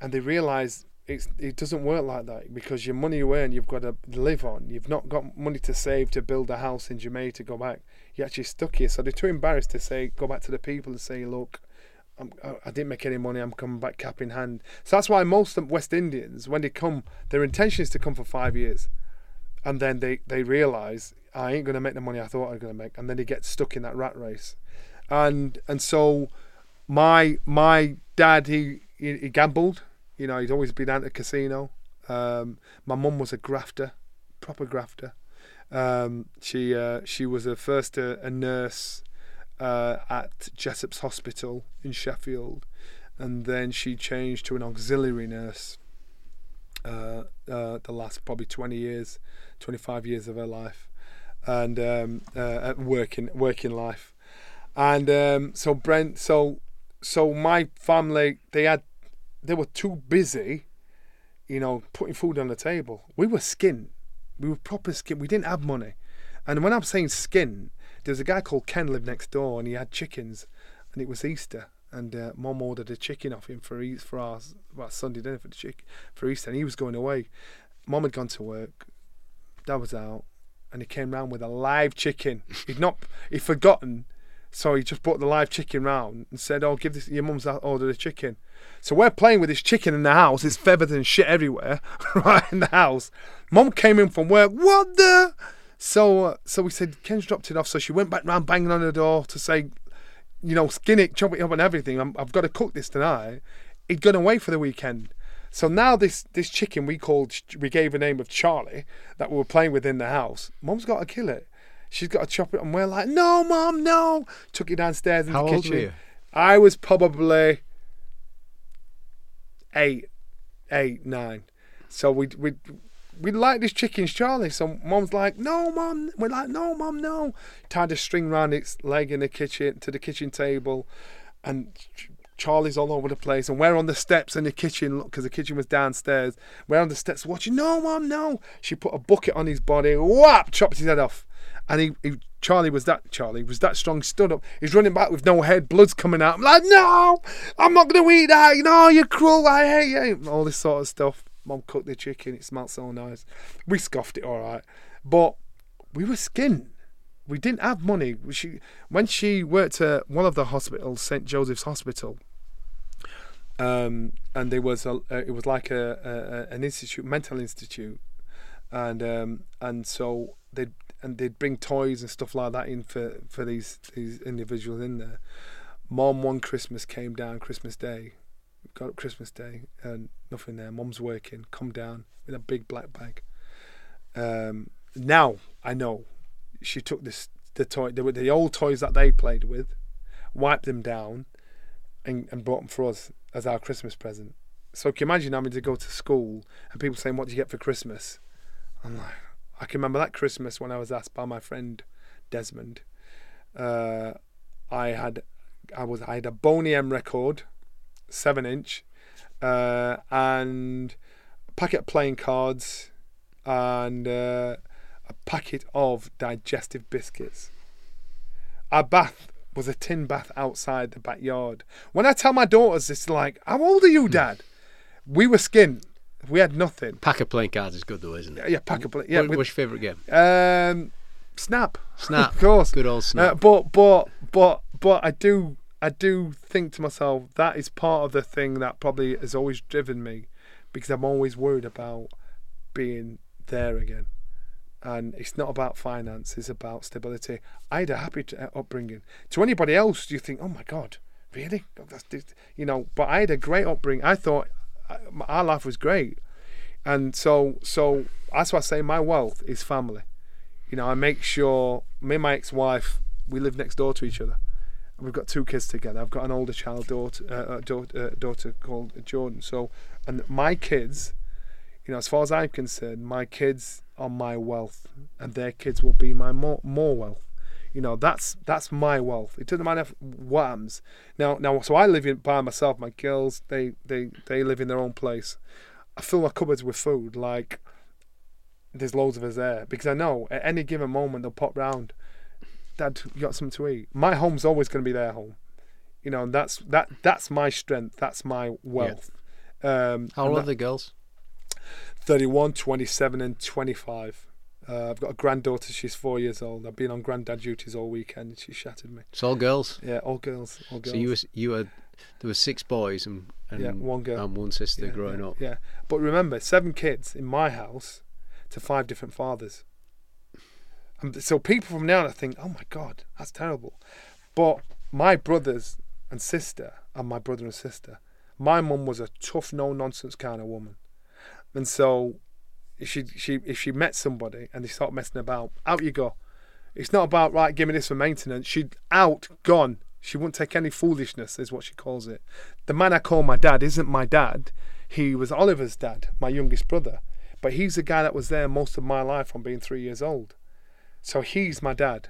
and they realise it doesn't work like that because your money you earn you've got to live on. You've not got money to save to build a house in Jamaica to go back. You're actually stuck here, so they're too embarrassed to say go back to the people and say, look. I'm, I didn't make any money. I'm coming back cap in hand. So that's why most West Indians, when they come, their intention is to come for five years and then they they realise I ain't going to make the money I thought I was going to make, and then they get stuck in that rat race, and and so my my dad he he, he gambled, you know he'd always been at a casino. Um, my mum was a grafter, proper grafter. Um, she uh, she was a first a, a nurse uh, at Jessop's Hospital in Sheffield, and then she changed to an auxiliary nurse. Uh, uh the last probably 20 years 25 years of her life and um, uh, working working life. And um, so Brent, so so my family they had they were too busy, you know, putting food on the table. We were skin. We were proper skin. We didn't have money. And when I'm saying skin, there was a guy called Ken lived next door and he had chickens and it was Easter and uh, mom ordered a chicken off him for for our Sunday dinner for the chick for Easter and he was going away. Mom had gone to work, dad was out, and he came round with a live chicken. He'd not he'd forgotten so he just brought the live chicken round and said, "Oh, give this your mum's ordered a chicken." So we're playing with this chicken in the house. It's feathered and shit everywhere, right in the house. Mum came in from work. What the? So uh, so we said Ken's dropped it off. So she went back round banging on the door to say, you know, skin it, chop it up, and everything. i have got to cook this tonight. He'd gone away for the weekend. So now this this chicken we called we gave a name of Charlie that we were playing with in the house. Mum's got to kill it. She's got to chop it, and we're like, no, mom, no. Took it downstairs in How the kitchen. Old were you? I was probably eight, eight, nine. So we we we like this chicken's Charlie. So mom's like, no, mom. We're like, no, mom, no. Tied a string round its leg in the kitchen to the kitchen table, and Charlie's all over the place, and we're on the steps in the kitchen because the kitchen was downstairs. We're on the steps watching. No, mom, no. She put a bucket on his body, whap, chopped his head off and he, he, Charlie was that Charlie was that strong. Stood up. He's running back with no head. Blood's coming out. I'm like, no, I'm not gonna eat that. You know, you're cruel. I hate you. All this sort of stuff. Mom cooked the chicken. It smelled so nice. We scoffed it all right, but we were skinned. We didn't have money. She when she worked at one of the hospitals, St Joseph's Hospital. Um, and there was a, it was like a, a, an institute, mental institute, and um, and so they and they'd bring toys and stuff like that in for, for these these individuals in there. Mom one Christmas came down Christmas Day, got up Christmas Day and nothing there. Mom's working, come down with a big black bag. Um, now I know she took this the toy the, the old toys that they played with, wiped them down, and, and brought them for us as our Christmas present. So can you imagine having to go to school and people saying, "What do you get for Christmas?" I'm like, I can remember that Christmas when I was asked by my friend Desmond. Uh, I had I was I had a Boney M record, seven inch, uh, and a packet of playing cards, and uh, a packet of digestive biscuits. Our bath was a tin bath outside the backyard. When I tell my daughters, it's like, "How old are you, hmm. Dad?" we were skinned. We had nothing. Pack of playing cards is good though, isn't it? Yeah, pack of play. Yeah. What, what's your favourite game? Um, Snap. Snap. of course. Good old Snap. Uh, but but but but I do I do think to myself that is part of the thing that probably has always driven me, because I'm always worried about being there again. And it's not about finance; it's about stability. I had a happy uh, upbringing. To anybody else, you think, "Oh my God, really?" You know. But I had a great upbringing. I thought our life was great, and so so that's why I say my wealth is family. You know, I make sure me and my ex-wife we live next door to each other. And We've got two kids together. I've got an older child daughter, uh, uh daughter, uh, daughter called Jordan. So, and my kids, you know, as far as I'm concerned, my kids are my wealth, and their kids will be my more more wealth. You know, that's that's my wealth. It doesn't matter what happens. Now, now, so I live in by myself. My girls, they they they live in their own place. I fill my cupboards with food. Like there's loads of us there because I know at any given moment they'll pop round. Dad, you got something to eat? My home's always going to be their home. You know, and that's that that's my strength. That's my wealth. Yeah. Um, How old are the girls? 31, 27, and 25. Uh, I've got a granddaughter. She's four years old. I've been on granddad duties all weekend. She shattered me. It's all girls. Yeah, all girls. All girls. So you were you were there were six boys and, and yeah, one girl and one sister yeah, growing yeah, up. Yeah, but remember, seven kids in my house to five different fathers. And so people from now on think, oh my god, that's terrible. But my brothers and sister and my brother and sister, my mum was a tough, no nonsense kind of woman, and so if she she if she met somebody and they start messing about, out you go. It's not about right, give me this for maintenance. She'd out, gone. She wouldn't take any foolishness, is what she calls it. The man I call my dad isn't my dad. He was Oliver's dad, my youngest brother. But he's the guy that was there most of my life from being three years old. So he's my dad.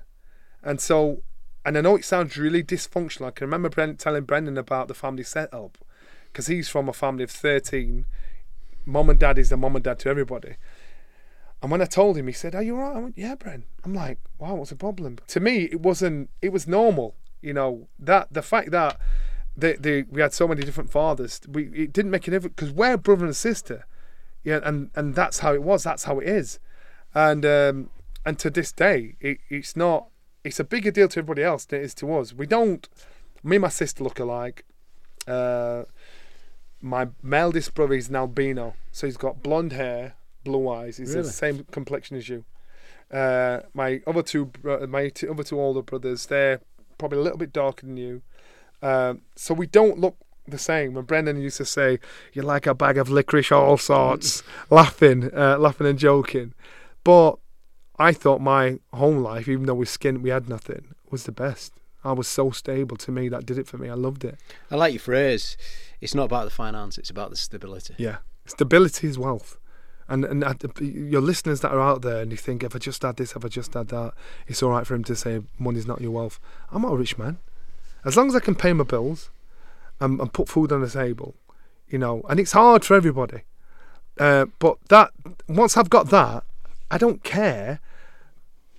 And so and I know it sounds really dysfunctional. I can remember Brent, telling Brendan about the family setup because he's from a family of 13. Mom and dad is the mom and dad to everybody. And when I told him, he said, "Are you alright?" I went, "Yeah, Brent." I'm like, "Wow, what's the problem?" To me, it wasn't. It was normal. You know that the fact that they, they, we had so many different fathers, we it didn't make a difference because we're brother and sister. Yeah, and and that's how it was. That's how it is. And um, and to this day, it, it's not. It's a bigger deal to everybody else than it is to us. We don't. Me and my sister look alike. Uh, my eldest brother is an albino, so he's got blonde hair, blue eyes. He's really? the same complexion as you. Uh, my other two, my two, other two older brothers, they're probably a little bit darker than you. Uh, so we don't look the same. When Brendan used to say, "You're like a bag of licorice, all sorts," laughing, uh, laughing and joking. But I thought my home life, even though we skin we had nothing, was the best. I was so stable. To me, that did it for me. I loved it. I like your phrase. It's not about the finance; it's about the stability. Yeah, stability is wealth. And and your listeners that are out there, and you think, if I just had this, if I just had that, it's all right for him to say money's not your wealth. I'm not a rich man, as long as I can pay my bills, and, and put food on the table, you know. And it's hard for everybody, uh, but that once I've got that, I don't care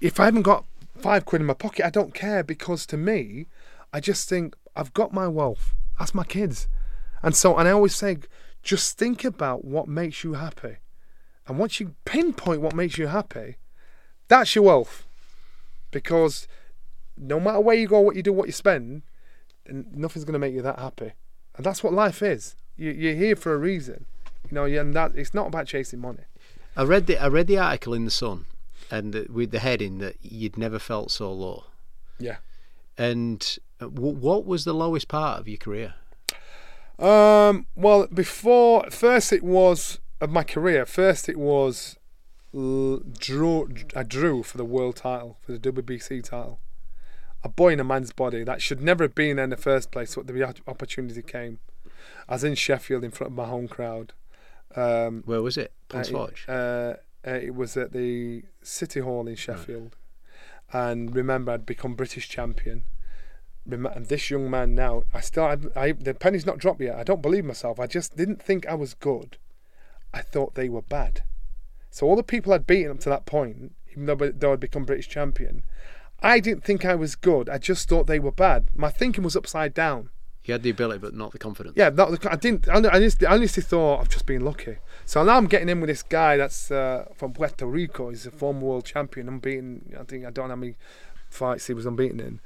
if I haven't got five quid in my pocket. I don't care because to me, I just think I've got my wealth. That's my kids, and so and I always say, just think about what makes you happy and once you pinpoint what makes you happy, that's your wealth. Because no matter where you go, what you do, what you spend, nothing's going to make you that happy. And that's what life is. You, you're here for a reason, you know. And that it's not about chasing money. I read the I read the article in the Sun, and with the heading that you'd never felt so low. Yeah. And uh, what was the lowest part of your career? Um. Well, before first it was of my career, first it was drew I drew for the world title for the WBC title. A boy in a man's body that should never have been there in the first place, but the opportunity came. I was in Sheffield in front of my home crowd. Um, Where was it? Prince uh, uh, it was at the City Hall in Sheffield. Right. And remember, I'd become British champion. And this young man now, I still, I, I, the penny's not dropped yet. I don't believe myself. I just didn't think I was good. I thought they were bad. So all the people I'd beaten up to that point, even though, though I'd become British champion, I didn't think I was good. I just thought they were bad. My thinking was upside down. You had the ability, but not the confidence. Yeah, not the, I didn't. I just, I honestly thought I've just been lucky. So now I'm getting in with this guy that's uh, from Puerto Rico. He's a former world champion. I'm beating. I think I don't know how many fights he was unbeaten in.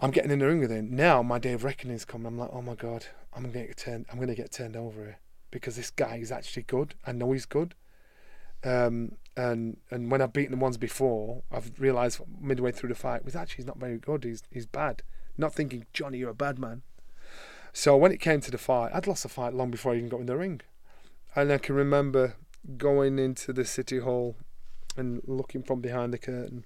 I'm getting in the ring with him now. My day of reckoning is coming. I'm like, oh my god, I'm gonna get turned. I'm gonna get turned over here because this guy is actually good. I know he's good. Um, and and when I've beaten the ones before, I've realised midway through the fight was actually he's not very good. He's he's bad. Not thinking Johnny, you're a bad man. So when it came to the fight, I'd lost the fight long before I even got in the ring, and I can remember going into the city hall and looking from behind the curtain,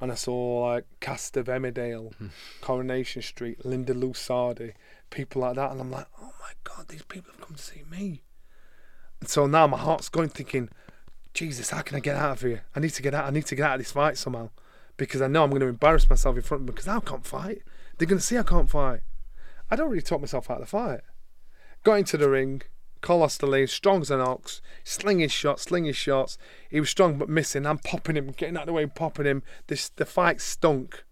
and I saw like Castor of Emmerdale, hmm. Coronation Street, Linda Lusardi, people like that, and I'm like, oh my god, these people have come to see me. And so now my heart's going, thinking, Jesus, how can I get out of here? I need to get out. I need to get out of this fight somehow, because I know I'm going to embarrass myself in front of them because I can't fight. They're going to see I can't fight. I don't really talk myself out of the fight. Got into the ring. Carlos De Leon, strong as an ox, slinging shots, slinging shots. He was strong but missing. I'm popping him, getting out of the way, and popping him. This the fight stunk.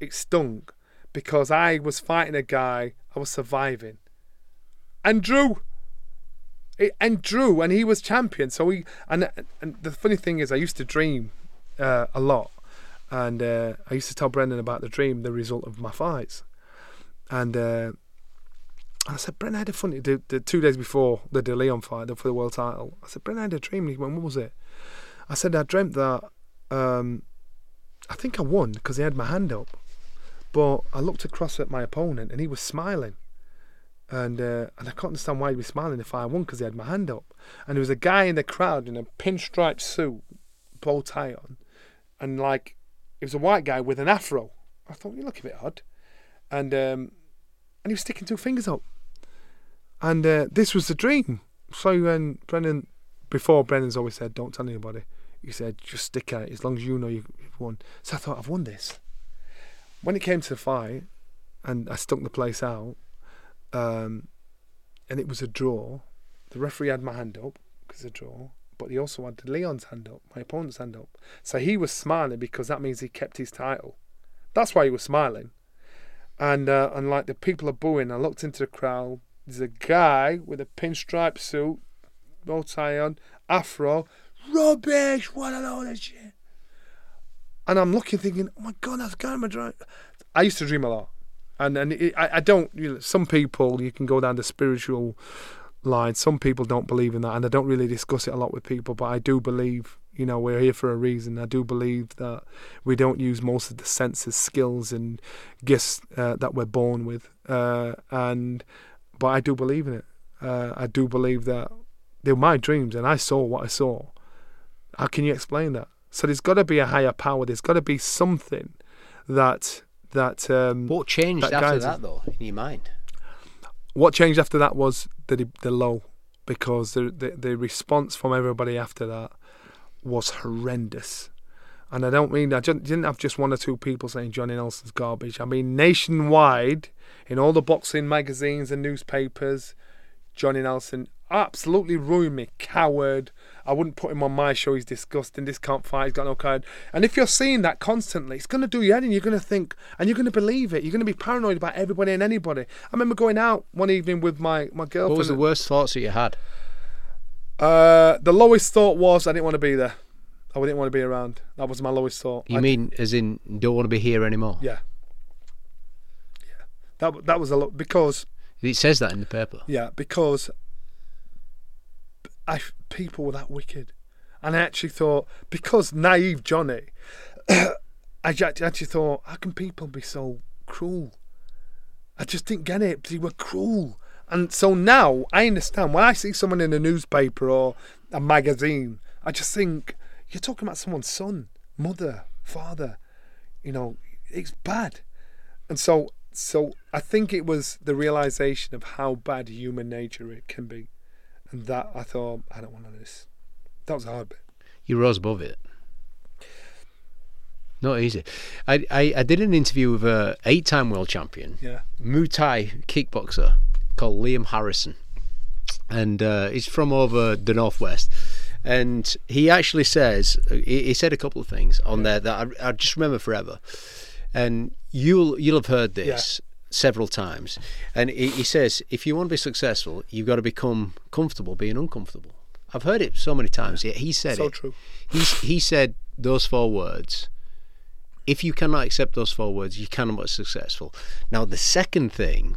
It stunk because I was fighting a guy I was surviving. And Drew. And Drew, and he was champion. So he and and the funny thing is, I used to dream uh, a lot, and uh, I used to tell Brendan about the dream, the result of my fights, and uh, I said, Brendan, I had a funny the, the two days before the De Leon fight for the world title. I said, Brendan, I had a dream. He went, What was it? I said, I dreamt that um, I think I won because he had my hand up. But I looked across at my opponent and he was smiling. And uh, and I can't understand why he'd be smiling if I won because he had my hand up. And there was a guy in the crowd in a pinstripe suit, bow tie on, and like it was a white guy with an afro. I thought you look a bit odd, and um, and he was sticking two fingers up. And uh, this was the dream. So when Brendan, before Brendan's always said, "Don't tell anybody," he said, "Just stick at it as long as you know you've won." So I thought, I've won this. when it came to the fight, and I stuck the place out, um, and it was a draw. The referee had my hand up because it's a draw, but he also had Leon's hand up, my opponent's hand up. So he was smiling because that means he kept his title. That's why he was smiling. And uh, and like the people are booing, I looked into the crowd. There's a guy with a pinstripe suit, bow tie on, afro. Rubbish! What a load of shit! And I'm looking, thinking, oh my god, that's guy my drive. I used to dream a lot, and and it, I, I don't. You know, some people you can go down the spiritual line. Some people don't believe in that, and I don't really discuss it a lot with people. But I do believe, you know, we're here for a reason. I do believe that we don't use most of the senses, skills, and gifts uh, that we're born with. Uh, and but I do believe in it. Uh, I do believe that they were my dreams, and I saw what I saw. How can you explain that? So there's got to be a higher power. There's got to be something that that. Um, what changed that after that, though, in your mind? What changed after that was the the low, because the, the the response from everybody after that was horrendous. And I don't mean I didn't have just one or two people saying Johnny Nelson's garbage. I mean nationwide, in all the boxing magazines and newspapers, Johnny Nelson absolutely ruined me. Coward. I wouldn't put him on my show. He's disgusting. This can't fight. He's got no card. And if you're seeing that constantly, it's going to do you head and you're going to think, and you're going to believe it. You're going to be paranoid about everybody and anybody. I remember going out one evening with my, my girlfriend. What was the worst thoughts that you had? Uh, the lowest thought was I didn't want to be there. Oh, I didn't want to be around. That was my lowest thought. You I mean as in don't want to be here anymore? Yeah. Yeah. That that was a lot because it says that in the paper. Yeah, because I people were that wicked, and I actually thought because naive Johnny, I actually thought how can people be so cruel? I just didn't get it. They were cruel, and so now I understand when I see someone in a newspaper or a magazine, I just think you're talking about someone's son, mother, father. You know, it's bad, and so so I think it was the realization of how bad human nature it can be. And that I thought, I don't want to do this. That was a hard bit. You rose above it. Not easy. I, I, I did an interview with a eight time world champion, yeah. Muay Thai kickboxer called Liam Harrison. And uh, he's from over the northwest. And he actually says, he, he said a couple of things on yeah. there that I, I just remember forever. And you'll you'll have heard this. Yeah several times. And he, he says, if you want to be successful, you've got to become comfortable being uncomfortable. I've heard it so many times. Yeah, he said it. so it. true. He's, he said those four words. If you cannot accept those four words, you cannot be successful. Now, the second thing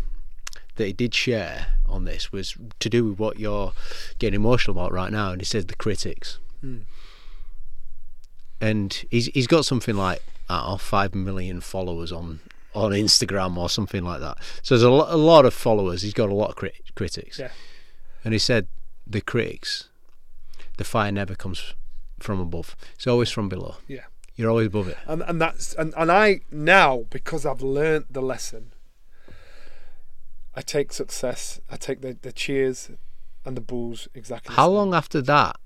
that he did share on this was to do with what you're getting emotional about right now, and he said the critics. Mm. And he's he's got something like I five million followers on on Instagram or something like that. So there's a, lo- a lot of followers. He's got a lot of crit- critics. Yeah. And he said, the critics, the fire never comes from above. It's always from below. Yeah. You're always above it. And and that's and, and I now because I've learned the lesson. I take success. I take the, the cheers and the bulls exactly. How long after that?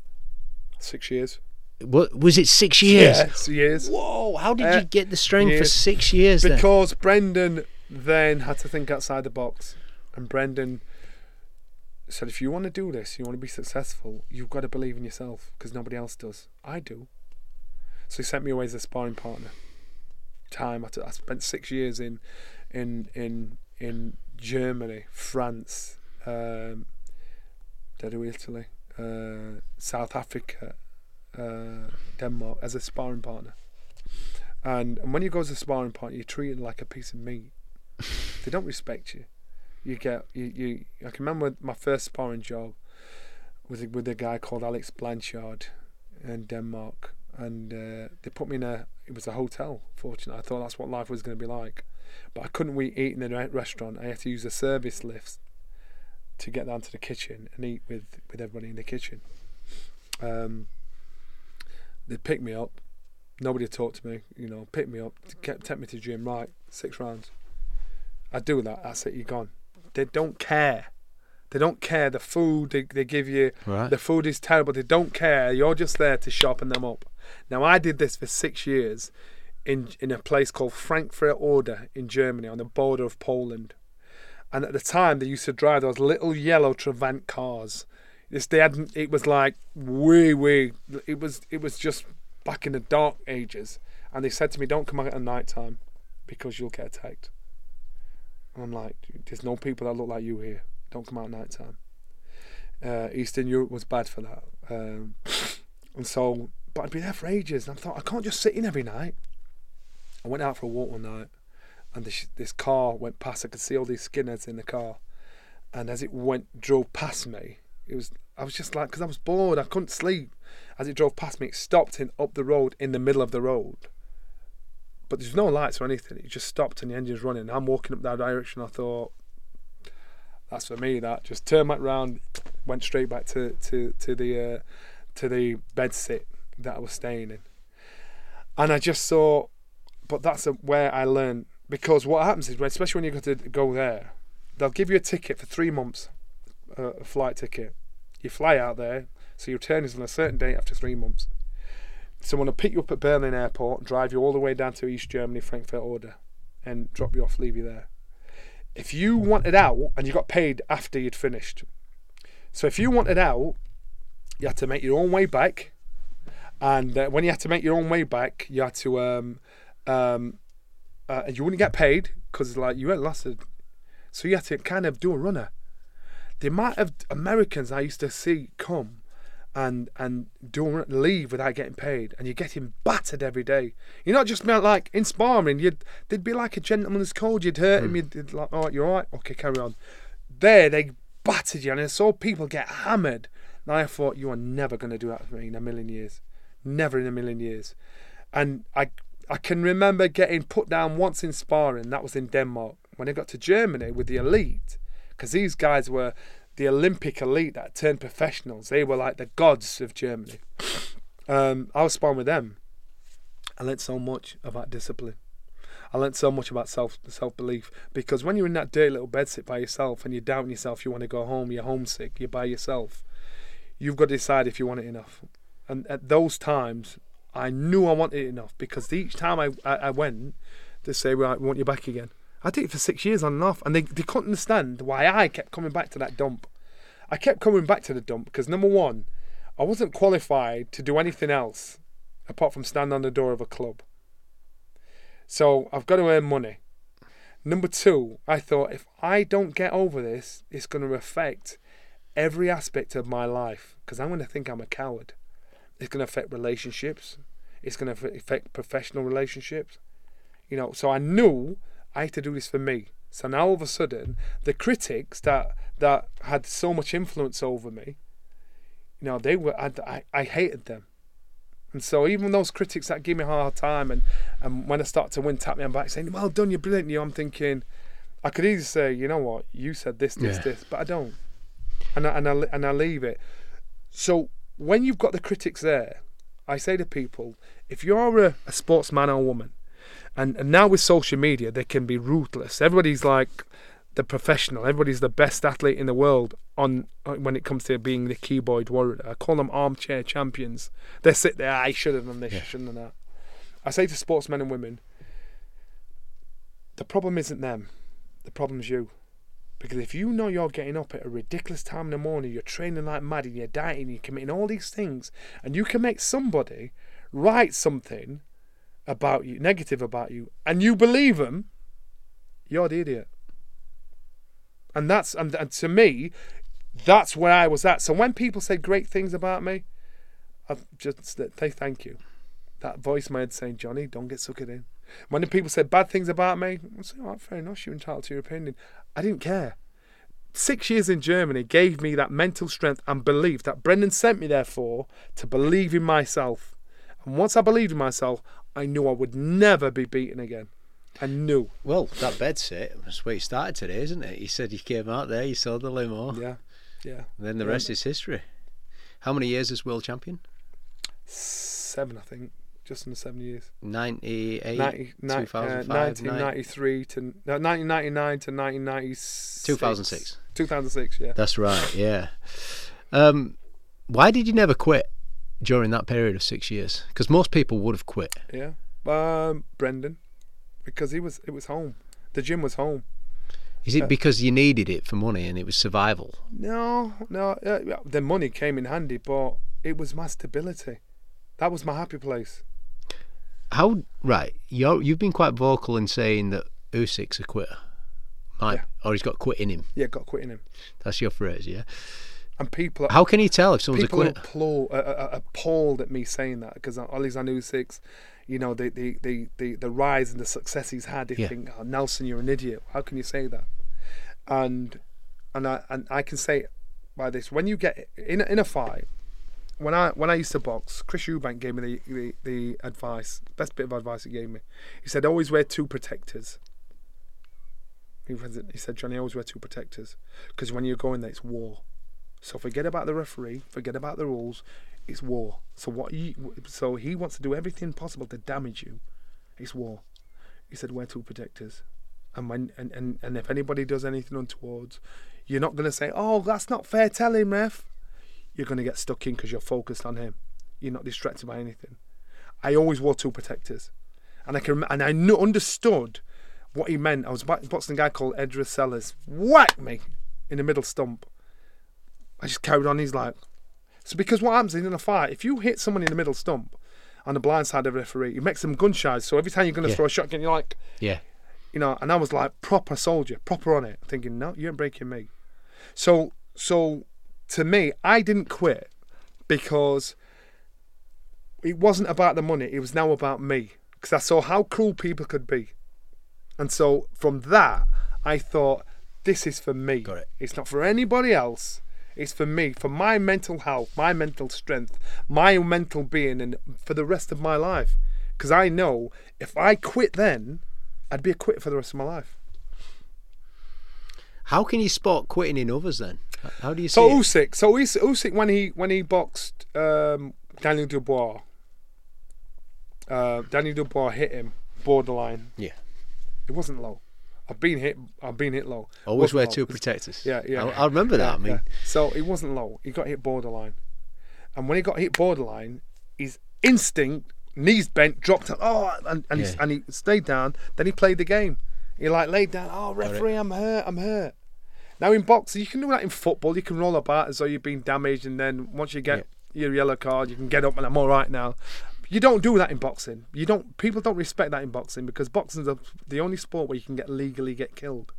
Six years. What was it? Six years. Yes, years. Whoa! How did uh, you get the strength years. for six years? Because then? Brendan then had to think outside the box, and Brendan said, "If you want to do this, you want to be successful, you've got to believe in yourself because nobody else does. I do." So he sent me away as a sparring partner. Time I, I spent six years in, in in in Germany, France, um, Italy, uh, South Africa, uh, Denmark as a sparring partner. And, and when you go as a sparring partner, you're treated like a piece of meat. they don't respect you. You get you, you. I can remember my first sparring job with with a guy called Alex Blanchard in Denmark, and uh, they put me in a. It was a hotel. Fortunately, I thought that's what life was going to be like, but I couldn't eat in the restaurant. I had to use the service lift to get down to the kitchen and eat with with everybody in the kitchen. Um, they'd pick me up. Nobody talked to me, you know, pick me up, kept, take me to the gym, right, six rounds. I do that, that's it, you're gone. They don't care. They don't care. The food they, they give you, right. the food is terrible. They don't care. You're just there to sharpen them up. Now, I did this for six years in in a place called Frankfurt Oder in Germany on the border of Poland. And at the time, they used to drive those little yellow Trabant cars. This they had it was like way way. It was it was just back in the dark ages. And they said to me, "Don't come out at night time, because you'll get attacked." And I'm like, "There's no people that look like you here. Don't come out at night time." Uh, Eastern Europe was bad for that, um, and so. But I'd be there for ages, and I thought I can't just sit in every night. I went out for a walk one night, and this this car went past. I could see all these skinheads in the car, and as it went drove past me, it was I was just like because I was bored, I couldn't sleep. As it drove past me, it stopped in up the road in the middle of the road. But there's no lights or anything. It just stopped and the engine's running. I'm walking up that direction. I thought, that's for me. That just turned back round, went straight back to to to the uh, to the bed sit that I was staying in, and I just saw. But that's a, where I learned because what happens is, especially when you got to go there, they'll give you a ticket for three months, uh, a flight ticket. You fly out there, so your return is on a certain date after three months. Someone will pick you up at Berlin Airport, drive you all the way down to East Germany, Frankfurt Oder, and drop you off, leave you there. If you wanted out and you got paid after you'd finished, so if you wanted out, you had to make your own way back, and uh, when you had to make your own way back, you had to um, um, uh, you wouldn't get paid because like you had lost it, so you had to kind of do a runner. The amount of Americans I used to see come and and do leave without getting paid, and you're getting battered every day. You're not just meant like in sparring. You'd they'd be like a gentleman's code. You'd hurt mm. him. You'd like, oh, you're all right. Okay, carry on. There they battered you, and I saw people get hammered. And I thought you are never going to do that for me in a million years, never in a million years. And I I can remember getting put down once in sparring. That was in Denmark when I got to Germany with the elite, because these guys were the Olympic elite that turned professionals. They were like the gods of Germany. Um, I was sparring with them. I learnt so much about discipline. I learnt so much about self self belief because when you're in that dirty little bed sit by yourself and you're doubting yourself, you want to go home, you're homesick, you're by yourself. You've got to decide if you want it enough. And at those times, I knew I wanted it enough because each time I I, I went, they say, "Right, we want you back again." I did it for six years on and off, and they, they couldn't understand why I kept coming back to that dump. I kept coming back to the dump because number one, I wasn't qualified to do anything else apart from stand on the door of a club. So I've got to earn money. Number two, I thought if I don't get over this, it's going to affect every aspect of my life because I'm going to think I'm a coward. It's going to affect relationships. It's going to affect professional relationships. You know, so I knew I had to do this for me. So now all of a sudden, the critics that that had so much influence over me, you know, they were I, I hated them. And so even those critics that give me a hard time and, and when I start to win, tap me on back saying, Well done, you're brilliant, you I'm thinking I could easily say, you know what, you said this, this, yeah. this, but I don't. And I, and I and I leave it. So when you've got the critics there, I say to people, if you're a, a sportsman or woman and, and now with social media, they can be ruthless. Everybody's like the professional. Everybody's the best athlete in the world on uh, when it comes to being the keyboard warrior. I call them armchair champions. They sit there. I should have done this. Yeah. Shouldn't have done that. I say to sportsmen and women, the problem isn't them. The problem's you. Because if you know you're getting up at a ridiculous time in the morning, you're training like mad, and you're dieting, you're committing all these things, and you can make somebody write something about you, negative about you, and you believe them, you're the idiot. And that's and, and to me, that's where I was at. So when people say great things about me, I just say thank you. That voice head saying, Johnny, don't get sucked in. When the people said bad things about me, I say, oh, fair enough, you're entitled to your opinion. I didn't care. Six years in Germany gave me that mental strength and belief that Brendan sent me there for to believe in myself. And once I believed in myself, I knew I would never be beaten again. I knew. Well, that bed set, that's where you started today, isn't it? You said you came out there, you saw the limo. Yeah, yeah. And then the yeah. rest is history. How many years as world champion? Seven, I think. Just under seven years. 98, 90, 2005, uh, 1993 to no, 1999 to 1996. 2006. 2006, yeah. That's right, yeah. Um, why did you never quit? during that period of six years? Because most people would have quit. Yeah. Um, Brendan, because he was it was home. The gym was home. Is it because you needed it for money and it was survival? No, no. Uh, the money came in handy, but it was my stability. That was my happy place. How right? You you've been quite vocal in saying that Usyk's a quitter, might, yeah. or he's got quit in him. Yeah, got quit in him. That's your phrase, yeah. And people, how can you tell if someone's a quitter? People are uh, appalled at me saying that because Alexander Usyk, you know, the, the the, the the rise and the success he's had. They yeah. think, oh, Nelson, you're an idiot. How can you say that? And and I and I can say by this when you get in in a fight. When I when I used to box, Chris Eubank gave me the, the, the advice, best bit of advice he gave me. He said, always wear two protectors. He, said, Johnny, always wear two protectors because when you're going there, it's war. So forget about the referee, forget about the rules. It's war. So what he so he wants to do everything possible to damage you. It's war. He said wear two protectors. And when and, and, and if anybody does anything untowards, you're not gonna say, Oh, that's not fair, tell him, ref. You're gonna get stuck in because you're focused on him. You're not distracted by anything. I always wore two protectors. And I can and I knew, understood what he meant. I was boxing a guy called Edris Sellers. Whack me in the middle stump. I just carried on. He's like, so because what happens in a fight, if you hit someone in the middle stump on the blind side of the referee, it makes them gun shy. So every time you're going to yeah. throw a shotgun, you're like, yeah, you know. And I was like proper soldier, proper on it, thinking, no, you ain't breaking me. So, so to me, I didn't quit because it wasn't about the money. It was now about me because I saw how cruel people could be, and so from that, I thought, this is for me. Got it. It's not for anybody else. It's for me, for my mental health, my mental strength, my mental being, and for the rest of my life. Because I know if I quit then, I'd be a quitter for the rest of my life. How can you spot quitting in others then? How do you see so it? Usyk, so Usyk when he when he boxed um, Daniel Dubois, uh, Daniel Dubois hit him borderline. Yeah, it wasn't low. I've been hit. I've been hit low. Always wear low. two protectors. Yeah, yeah. I, I remember that. Yeah, I mean, yeah. so it wasn't low. He got hit borderline, and when he got hit borderline, his instinct, knees bent, dropped. Oh, and and, yeah. he, and he stayed down. Then he played the game. He like laid down. Oh, referee, I'm hurt. I'm hurt. Now in boxing, you can do that in football. You can roll about as though you've been damaged, and then once you get your yellow card, you can get up and I'm all right now. You don't do that in boxing. You don't. People don't respect that in boxing because boxing is the only sport where you can get legally get killed.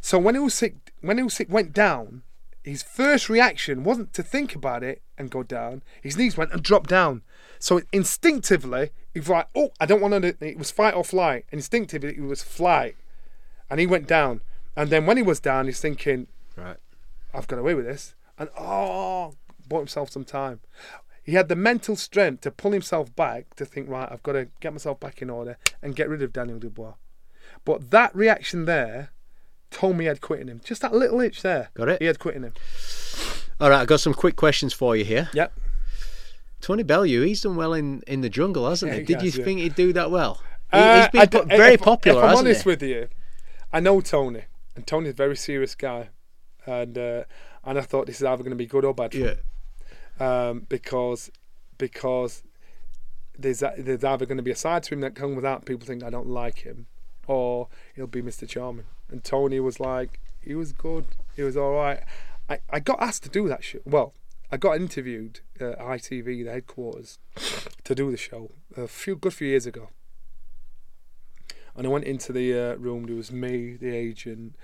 So when Usyk when Usyk went down, his first reaction wasn't to think about it and go down. His knees went and dropped down. So instinctively, he was like, "Oh, I don't want to." It was fight or flight. Instinctively, it was flight, and he went down. And then when he was down, he's thinking, "Right, I've got away with this." And oh, bought himself some time he had the mental strength to pull himself back to think, right, I've got to get myself back in order and get rid of Daniel Dubois. But that reaction there told me he had quitting him. Just that little itch there. Got it? He had quitting him. All right, I've got some quick questions for you here. Yep. Tony Bellew, he's done well in, in the jungle, hasn't yeah, he? Did has, you yeah. think he'd do that well? He, uh, he's been I, very if, popular. If I'm honest with you, I know Tony, and Tony's a very serious guy, and uh, and I thought this is either going to be good or bad. yeah. Him um, because because there's there's either going to be a side to him that comes without people think I don't like him, or he'll be Mr. Charming. And Tony was like, he was good, he was all right. I, I got asked to do that show. Well, I got interviewed at ITV, the headquarters, to do the show a few good few years ago. And I went into the uh, room. There was me, the agent,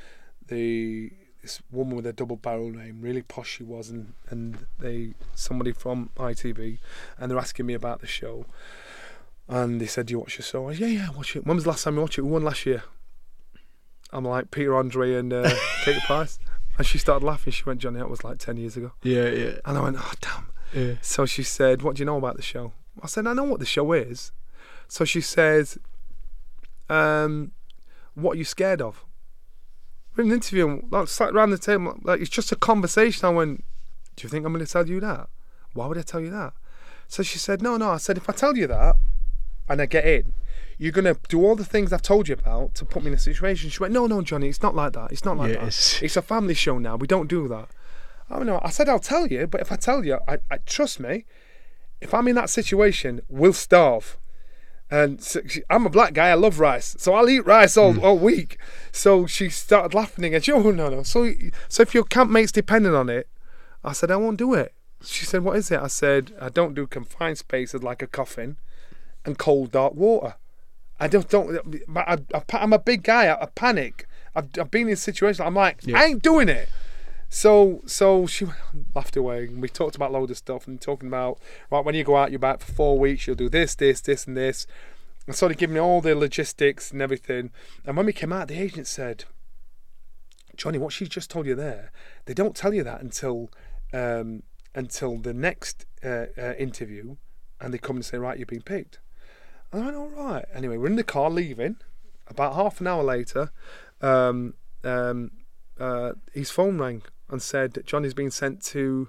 the this woman with a double barrel name, really posh she was, and, and they somebody from ITV, and they're asking me about the show, and they said, "Do you watch the show?" I said, "Yeah, yeah, watch it." When was the last time you watched it? We won last year. I'm like Peter Andre and uh, Katie Price, and she started laughing. She went, "Johnny, that was like ten years ago." Yeah, yeah. And I went, "Oh damn." Yeah. So she said, "What do you know about the show?" I said, "I know what the show is." So she says, um, "What are you scared of?" we're in an interview, like sat around the table, like it's just a conversation. I went, "Do you think I'm going to tell you that? Why would I tell you that?" So she said, "No, no." I said, "If I tell you that, and I get in, you're going to do all the things I've told you about to put me in a situation." She went, "No, no, Johnny, it's not like that. It's not like yes. that. It's a family show now. We don't do that." I don't know. I said, "I'll tell you, but if I tell you, I, I trust me. If I'm in that situation, we'll starve." And so she, I'm a black guy. I love rice, so I'll eat rice all, mm. all week. So she started laughing again. She, oh no no. So so if your campmate's dependent on it, I said I won't do it. She said, "What is it?" I said, "I don't do confined spaces like a coffin and cold dark water. I don't don't. I, am a big guy. I, I panic. I've, I've, been in situations. I'm like, yeah. I ain't doing it." So so she laughed away, and we talked about loads of stuff, and talking about right when you go out, you're back for four weeks. You'll do this, this, this, and this, and sort of giving me all the logistics and everything. And when we came out, the agent said, "Johnny, what she just told you there, they don't tell you that until." Um, until the next uh, uh, interview, and they come and say, right, you've been picked. And I went, all right. Anyway, we're in the car leaving. About half an hour later, um, um, uh, his phone rang and said Johnny's been sent to,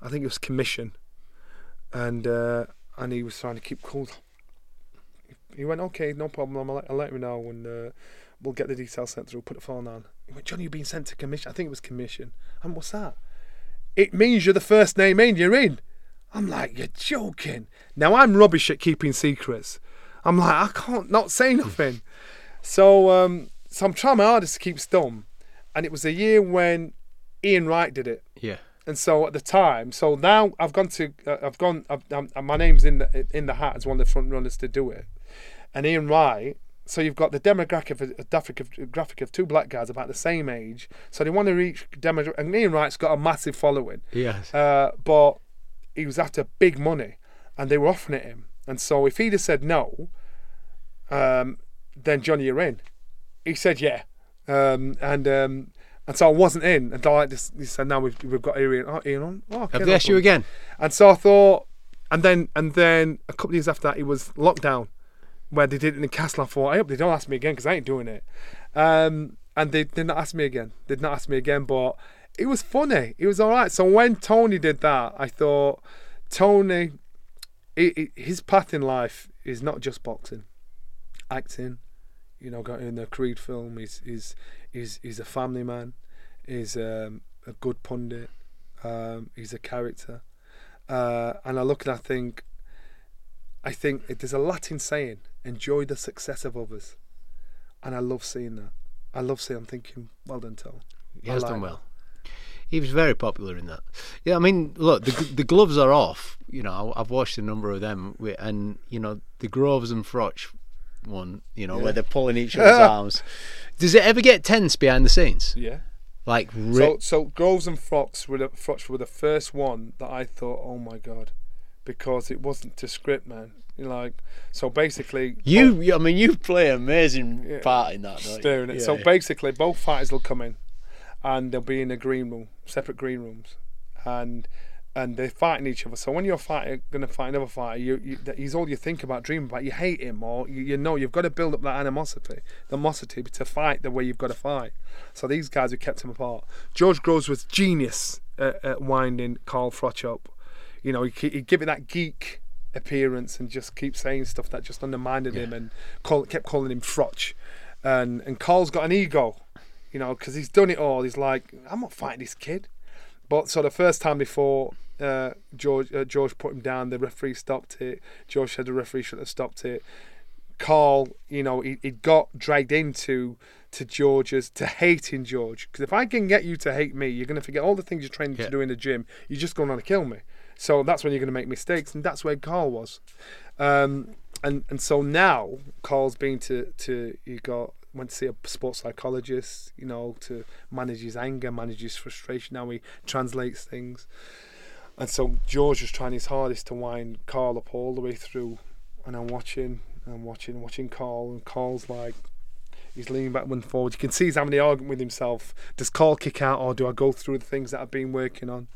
I think it was commission, and uh, and he was trying to keep cool. He went, okay, no problem. I'll let, I'll let you know, and uh, we'll get the details sent through. Put the phone on. He went, Johnny, you've been sent to commission. I think it was commission. And what's that? it means you're the first name in, you're in. I'm like, you're joking. Now I'm rubbish at keeping secrets. I'm like, I can't not say nothing. so um, so I'm trying my hardest to keep stum. And it was a year when Ian Wright did it. Yeah. And so at the time, so now I've gone to, uh, I've gone, I've, my name's in the in the hat as one of the front runners to do it. And Ian Wright so you've got the demographic of, graphic of two black guys about the same age. So they want to reach demographic. And Ian Wright's got a massive following. Yes. Uh, but he was after big money, and they were offering it him. And so if he'd have said no, um, then Johnny, you're in. He said yeah, um, and um, and so I wasn't in and I just he said now we've, we've got Ian, oh, Ian on. Oh, okay, Have they asked you again? And so I thought, and then and then a couple of years after that, he was locked down where they did it in the Castle. I thought, I hope they don't ask me again because I ain't doing it. Um, and they did not ask me again. They did not ask me again, but it was funny. It was all right. So when Tony did that, I thought Tony, it, it, his path in life is not just boxing, acting. You know, got in the Creed film. He's he's he's he's a family man. He's um, a good pundit. Um, he's a character. Uh, and I look and I think, I think it, there's a Latin saying enjoy the success of others. And I love seeing that. I love seeing. I'm thinking, well done, Tom. He has like done well. He was very popular in that. Yeah, I mean, look, the the gloves are off. You know, I've watched a number of them, and you know, the Groves and Froch one. You know, yeah. where they're pulling each other's arms. Does it ever get tense behind the scenes? Yeah. Like ri- so, so Groves and Froch were the, Froch were the first one that I thought, oh my god, because it wasn't to script, man. Like so, basically, you. Both, I mean, you play an amazing yeah, part in that. Doing it. Yeah, so basically, both fighters will come in, and they'll be in a green room, separate green rooms, and and they're fighting each other. So when you're fighting, gonna fight another fighter, you, you he's all you think about, dream about. You hate him, or you, you know you've got to build up that animosity, the animosity to fight the way you've got to fight. So these guys have kept him apart. George Groves was genius at, at winding Carl Froch up. You know, he he'd give it that geek appearance and just keep saying stuff that just undermined yeah. him and call, kept calling him Froch. And and Carl's got an ego, you know, because he's done it all. He's like, I'm not fighting this kid. But so the first time before uh, George uh, George put him down, the referee stopped it. George said the referee should have stopped it. Carl, you know, he, he got dragged into to George's to hating George because if I can get you to hate me, you're going to forget all the things you're training yeah. to do in the gym. You're just going on to kill me. So that's when you're going to make mistakes, and that's where Carl was. Um, and and so now Carl's been to to he got went to see a sports psychologist, you know, to manage his anger, manage his frustration. Now he translates things. And so George was trying his hardest to wind Carl up all the way through. And I'm watching, I'm watching, watching Carl, and Carl's like, he's leaning back and forward. You can see he's having the argument with himself. Does Carl kick out, or do I go through the things that I've been working on?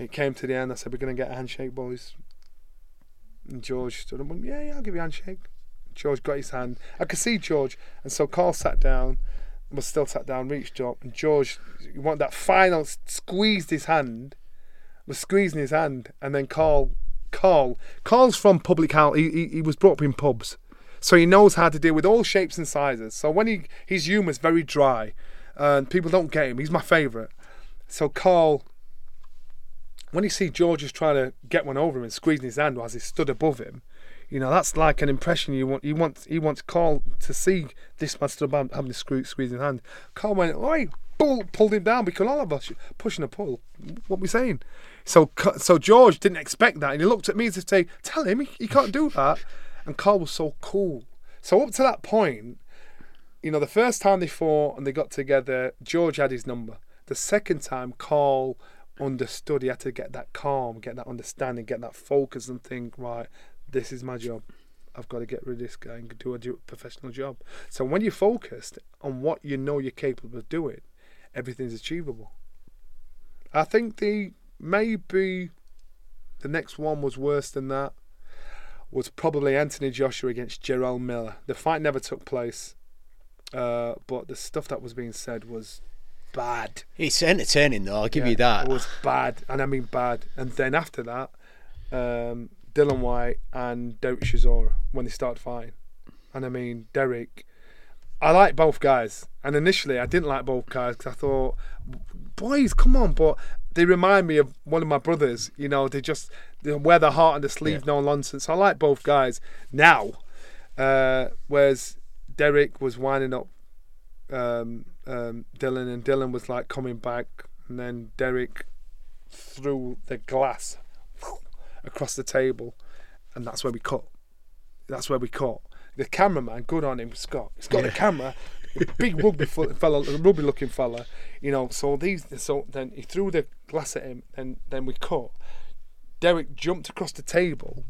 it came to the end. I said, "We're going to get a handshake, boys." And George stood up and yeah, yeah, I'll give you a handshake. George got his hand. I could see George, and so Carl sat down, was still sat down, reached up, and George, you want that final, squeezed his hand, was squeezing his hand, and then Carl, Carl, Carl's from public house. He, he, he was brought up in pubs, so he knows how to deal with all shapes and sizes. So when he his humour's very dry, and people don't get him. He's my favourite. So Carl when you see George is trying to get one over him and squeezing his hand as he stood above him, You know, that's like an impression you want. You want. He wants Carl to see this man stood up having the screw squeezing hand. Carl went, "Oi!" Pull, pulled him down because all of us pushing a pull. What we saying? So, so George didn't expect that, and he looked at me as if to say, "Tell him he, he can't do that." And Carl was so cool. So up to that point, you know, the first time they fought and they got together, George had his number. The second time, Carl understood he had to get that calm, get that understanding, get that focus, and think, right, this is my job. I've got to get rid of this guy and do a professional job. So when you're focused on what you know you're capable of doing, everything's achievable. I think the maybe the next one was worse than that. Was probably Anthony Joshua against Jarrell Miller. The fight never took place, uh, but the stuff that was being said was bad. It's entertaining though. I'll give yeah, you that. It was bad, and I mean bad. And then after that, um, Dillian Whyte and Derek Chisora when they started fighting. And I mean, Derek, I like both guys. And initially, I didn't like both guys because I thought, boys, come on. But they remind me of one of my brothers. You know, they just they wear their heart on the sleeve, yeah. no nonsense. I like both guys now. Uh, whereas Derek was winding up um, um, Dillian, and Dillian was like coming back, and then Derek threw the glass across the table, and that's where we cut. That's where we cut. The cameraman, good on him, Scott. He's got yeah. the camera, big rugby fella, rugby looking fella. You know, so these, so then he threw the glass at him, and then we cut. Derek jumped across the table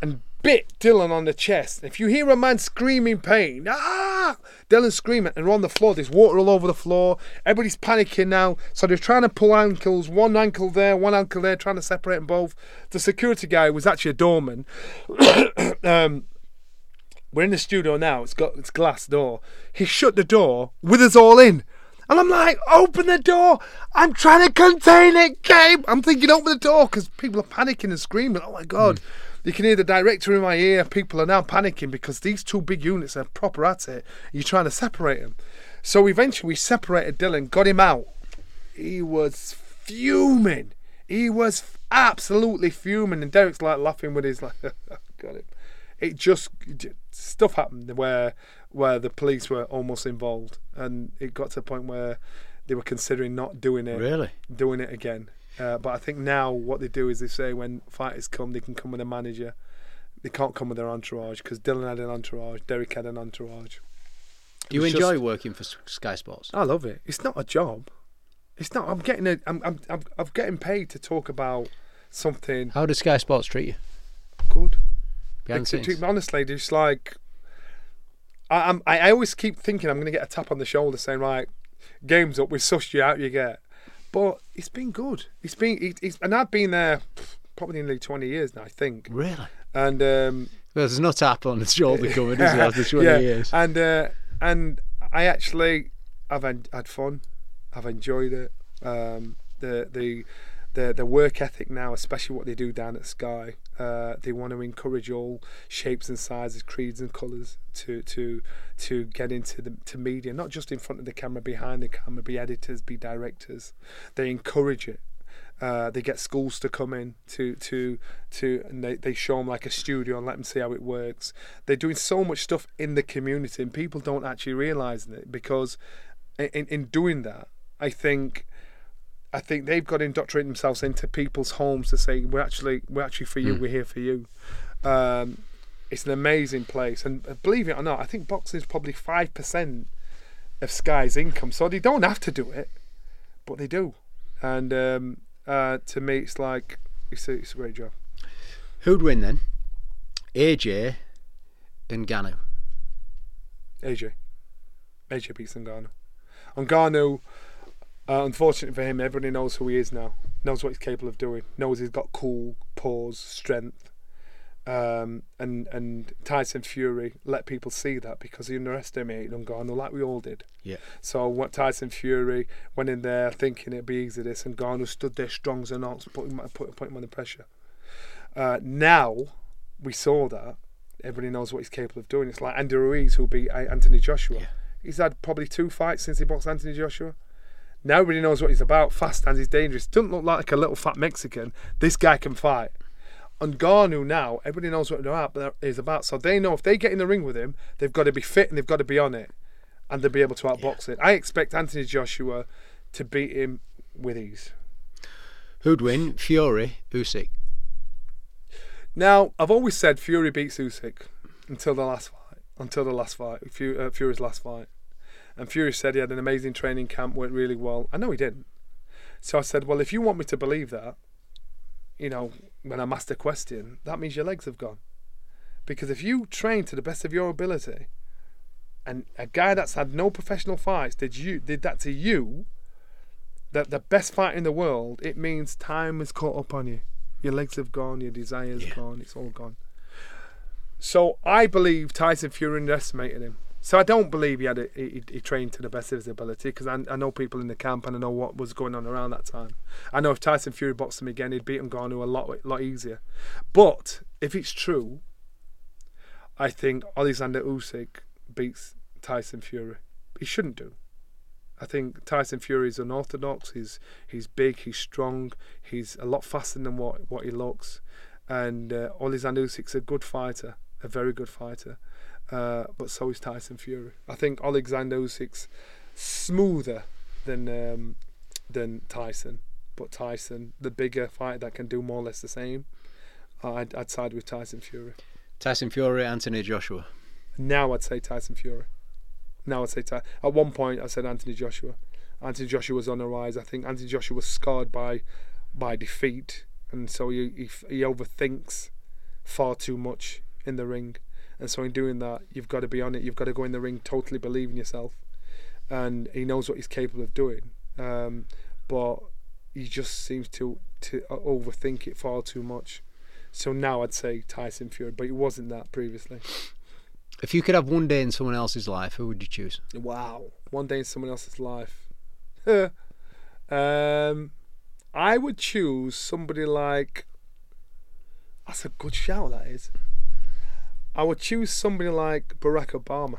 and bit Dillian on the chest. If you hear a man screaming pain, ah, Dillian screaming, and we're on the floor. There's water all over the floor. Everybody's panicking now. So they're trying to pull ankles. One ankle there, one ankle there, trying to separate them both. The security guy was actually a doorman. um, we're in the studio now. It's got its glass door. He shut the door with us all in. And I'm like, open the door. I'm trying to contain it, Gabe. I'm thinking, open the door because people are panicking and screaming. Oh my God. Mm. You can hear the director in my ear. People are now panicking because these two big units are proper at it. You're trying to separate them. So eventually we separated Dillian, got him out. He was fuming. He was absolutely fuming. And Derek's like laughing with his like, got him. It just stuff happened where where the police were almost involved, and it got to a point where they were considering not doing it. Really, doing it again. Uh, but I think now what they do is they say when fighters come, they can come with a manager. They can't come with their entourage because Dillian had an entourage, Derek had an entourage. Do you enjoy just, working for Sky Sports? I love it. It's not a job. It's not. I'm getting a. I'm. I'm. I'm, I'm getting paid to talk about something. How does Sky Sports treat you? Good. Behind the scenes. Honestly, just like I, I'm. I always keep thinking I'm going to get a tap on the shoulder saying, "Right, game's up. We sussed you out. You get." But it's been good. It's been, it, it's, and I've been there probably nearly 20 years now, I think. Really? And um, there's no tap on the shoulder coming, is there, after 20 yeah. years? And uh, and I actually, I've had, had fun. I've enjoyed it. Um, the the the the work ethic now, especially what they do down at Sky, uh, they want to encourage all shapes and sizes, creeds and colours to to to get into the to media, not just in front of the camera, behind the camera, be editors, be directors. They encourage it. Uh, they get schools to come in to to to and they, they show them like a studio and let them see how it works. They're doing so much stuff in the community and people don't actually realise it because in, in doing that, I think I think they've got to indoctrinate themselves into people's homes to say we're actually we're actually for you, mm. we're here for you. Um, it's an amazing place, and uh, believe it or not, I think boxing is probably five percent of Sky's income, so they don't have to do it, but they do. And um, uh, to me, it's like it's a, it's a great job. Who'd win then? AJ and Ngannou. AJ. AJ beats Ngannou. Ngannou uh, unfortunately for him, everybody knows who he is now. Knows what he's capable of doing. Knows he's got cool, pause, strength. Um, and and Tyson Fury let people see that because he underestimated Ngannou like we all did. Yeah. So what Tyson Fury went in there thinking it'd be easy this, and Ngannou stood there strong as an ox, putting put, put him under pressure. Uh, now we saw that everybody knows what he's capable of doing. It's like Andy Ruiz who beat Anthony Joshua. Yeah. He's had probably two fights since he boxed Anthony Joshua. Now everybody knows what he's about. Fast hands, he's dangerous. Doesn't look like a little fat Mexican. This guy can fight. Ngannou now, everybody knows what they're about. So they know if they get in the ring with him, they've got to be fit and they've got to be on it, and they'll be able to outbox yeah. it. I expect Anthony Joshua to beat him with ease. Who'd win, Fury, Usyk? Now I've always said Fury beats Usyk until the last fight. Until the last fight, uh, Fury's last fight, and Fury said he had an amazing training camp, went really well. I know he didn't. So I said, well, if you want me to believe that, you know, when I'm asked a question, that means your legs have gone. Because if you train to the best of your ability, and a guy that's had no professional fights did you did that to you, that the best fight in the world, it means time has caught up on you. Your legs have gone, your desire's yeah. gone, it's all gone. So I believe Tyson Fury underestimated him. So I don't believe he had a, he, he trained to the best of his ability because I, I know people in the camp and I know what was going on around that time. I know if Tyson Fury boxed him again, he'd beat Ngannou a lot lot easier. But if it's true, I think Alexander Usyk beats Tyson Fury. He shouldn't do. I think Tyson Fury is unorthodox. He's he's big. He's strong. He's a lot faster than what what he looks. And uh, Alexander Usyk's a good fighter, a very good fighter. Uh, but so is Tyson Fury. I think Alexander Usyk's smoother than um, than Tyson, but Tyson, the bigger fighter that can do more or less the same. I'd, I'd side with Tyson Fury. Tyson Fury, Anthony Joshua. Now I'd say Tyson Fury. Now I'd say Ty- at one point I said Anthony Joshua. Anthony Joshua was on the rise. I think Anthony Joshua was scarred by by defeat, and so he he, he overthinks far too much in the ring. And so in doing that, you've got to be on it. You've got to go in the ring totally believing yourself, and he knows what he's capable of doing. Um, but he just seems to to overthink it far too much. So now I'd say Tyson Fury, but he wasn't that previously. If you could have one day in someone else's life, who would you choose? Wow, one day in someone else's life. um, I would choose somebody like. That's a good shout. That is. I would choose somebody like Barack Obama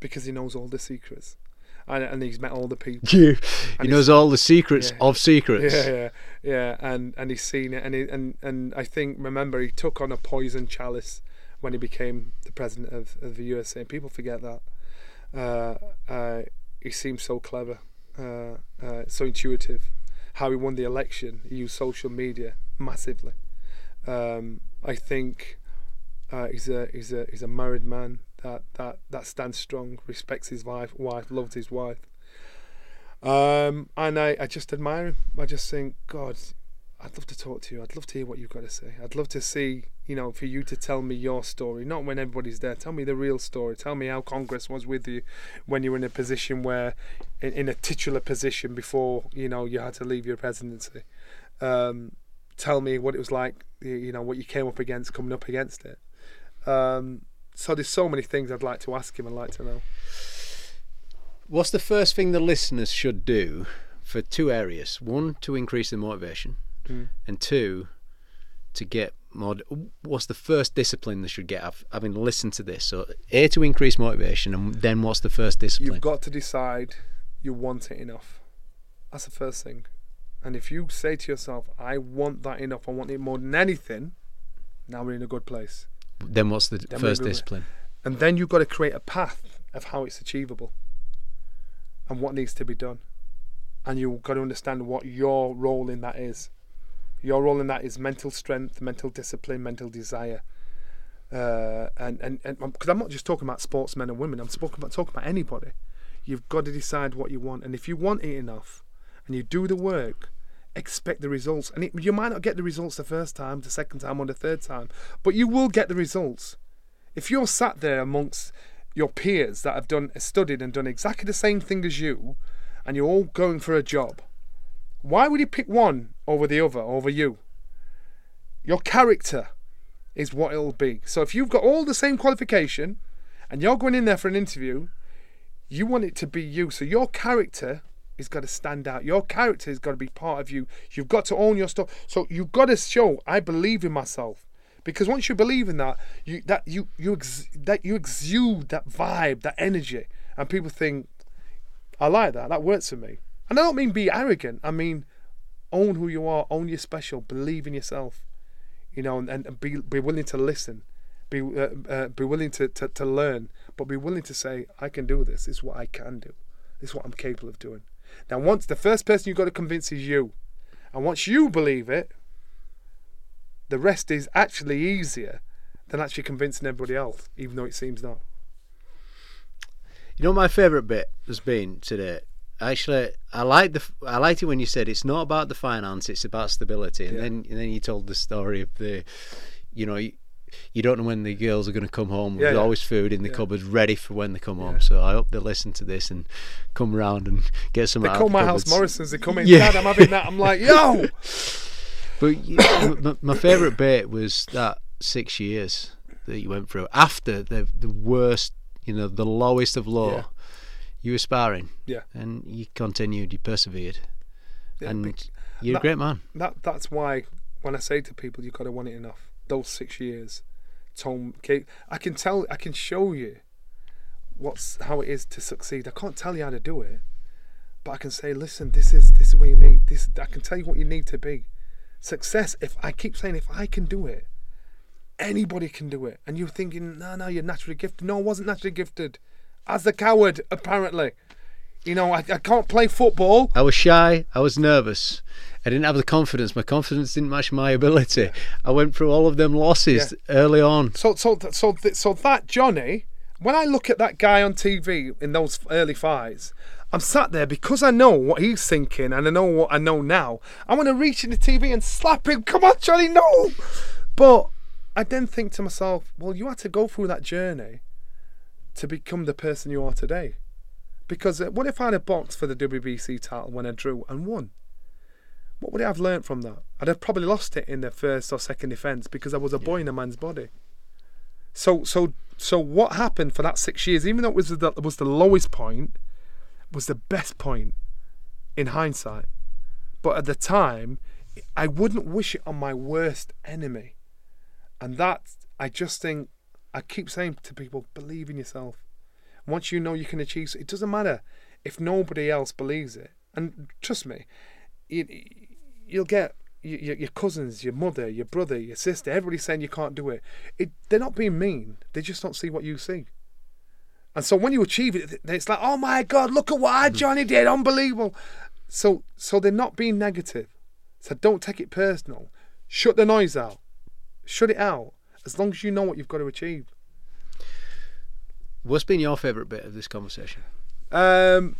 because he knows all the secrets. And, and he's met all the people. Yeah. he knows all the secrets yeah. of secrets. Yeah, yeah, yeah, and and he's seen it, and he, and and I think remember he took on a poison chalice when he became the president of, of the USA. And people forget that. Uh, uh, he seems so clever, uh, uh, so intuitive. How he won the election, he used social media massively. Um, I think uh, he's a he's a he's a married man that that that stands strong, respects his wife, wife loves his wife. Um, and I, I just admire him. I just think, God, I'd love to talk to you. I'd love to hear what you've got to say. I'd love to see, you know, for you to tell me your story, not when everybody's there. Tell me the real story. Tell me how Congress was with you when you were in a position where, in, in a titular position before, you know, you had to leave your presidency. Um, tell me what it was like, you know, what you came up against coming up against it. Um, so there's so many things I'd like to ask him and like to know. What's the first thing the listeners should do for two areas? One, to increase their motivation, mm. and two, to get more. What's the first discipline they should get? having listened to this, so a to increase motivation, and then what's the first discipline? You've got to decide you want it enough. That's the first thing. And if you say to yourself, "I want that enough. I want it more than anything," now we're in a good place. Then what's the then first discipline? And then you've got to create a path of how it's achievable and what needs to be done. And you've got to understand what your role in that is. Your role in that is mental strength, mental discipline, mental desire. Uh, and and because I'm not just talking about sportsmen and women, I'm talking about talking about anybody. You've got to decide what you want, and if you want it enough, and you do the work, expect the results. And it, you might not get the results the first time, the second time, or the third time, but you will get the results. If you're sat there amongst your peers that have done studied and done exactly the same thing as you, and you're all going for a job, why would you pick one over the other, over you? Your character is what it'll be. So if you've got all the same qualification and you're going in there for an interview, you want it to be you. So your character has got to stand out. Your character has got to be part of you. You've got to own your stuff. So you've got to show I believe in myself. Because once you believe in that, you that you you ex, that you exude that vibe, that energy, and people think, I like that. That works for me. And I don't mean be arrogant. I mean own who you are, own your special, believe in yourself. you know, and, and be be willing to listen, be uh, uh, be willing to, to, to learn, but be willing to say, I can do this. Is what I can do. Is what I'm capable of doing. Now, once the first person you've got to convince is you, and once you believe it, the rest is actually easier than actually convincing everybody else, even though it seems not. You know, my favourite bit has been today. Actually, I like the I liked it when you said it's not about the finance; it's about stability. And yeah. then and then you told the story of the, you know, you, don't know when the girls are going to come home. There's yeah. always food in the yeah. cupboard ready for when they come home. So I hope they listen to this and come round and get some. They call my house Morrison's. They come in, yeah. Dad, I'm having that. I'm like, yo. But you know, my, my favourite bit was that six years that you went through after the the worst, you know, the lowest of low. You were sparring, yeah, and you continued, you persevered, and you're that, a great man. That that's why when I say to people, you've got to want it enough. Those six years, Tom, I can tell, I can show you what's how it is to succeed. I can't tell you how to do it, but I can say, listen, this is this is where you need this. I can tell you what you need to be. Success. If I keep saying, if I can do it, anybody can do it. And you're thinking, no, no, you're naturally gifted. No, I wasn't naturally gifted. As a coward, apparently. You know, I, I can't play football. I was shy. I was nervous. I didn't have the confidence. My confidence didn't match my ability. Yeah. I went through all of them losses yeah. early on. So, so, so, so that Johnny, when I look at that guy on TV in those early fights, I'm sat there because I know what he's thinking and I know what I know now. I want to reach in the TV and slap him. Come on, Johnny, no. But I then think to myself, well, you had to go through that journey to become the person you are today. Because uh, what if I had boxed for the WBC title when I drew and won? What would I have learnt from that? I'd have probably lost it in the first or second defence because I was a boy in a man's body. So, so, so what happened for that six years? Even though it was the, was the lowest point, was the best point in hindsight. But at the time, I wouldn't wish it on my worst enemy. And that, I just think, I keep saying to people, believe in yourself. Once you know you can achieve, it doesn't matter if nobody else believes it. And trust me, you, you'll get your, your cousins, your mother, your brother, your sister, everybody saying you can't do it. it. They're not being mean. They just don't see what you see. And so when you achieve it, it's like, oh my God, look at what I hmm. Johnny did, unbelievable. So, so they're not being negative. So don't take it personal. Shut the noise out. Shut it out as long as you know what you've got to achieve. What's been your favourite bit of this conversation? Um,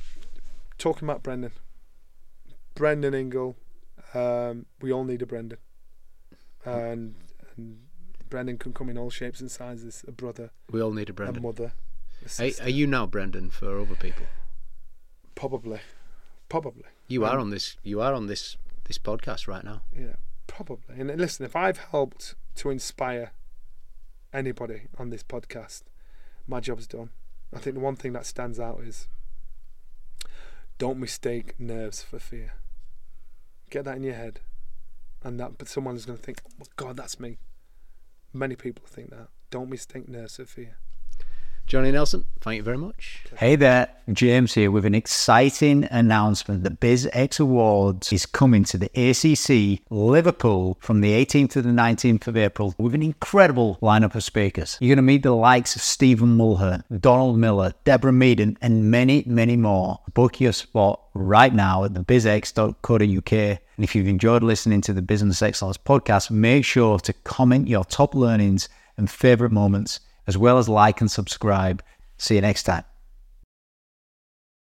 talking about Brendan. Brendan Ingle. Um, we all need a Brendan. And, and Brendan can come in all shapes and sizes. A brother. We all need a Brendan. A mother. A are, are, you now Brendan for other people? Probably. Probably. You um, are on this. You are on this this podcast right now. Yeah, probably. And listen, if I've helped to inspire anybody on this podcast, my job's done. I think the one thing that stands out is don't mistake nerves for fear. Get that in your head, and that but someone is going to think, oh God, that's me." Many people think that. Don't mistake nerves for fear. Johnny Nelson, thank you very much. Hey there, James here with an exciting announcement. The BizX Awards is coming to the ACC Liverpool from the 18th to the 19th of April with an incredible lineup of speakers. You're going to meet the likes of Stephen Mulhern, Donald Miller, Deborah Meaden, and many, many more. Book your spot right now at thebizx.co.uk. And if you've enjoyed listening to the Business Excellence podcast, make sure to comment your top learnings and favorite moments as well as like and subscribe. See you next time.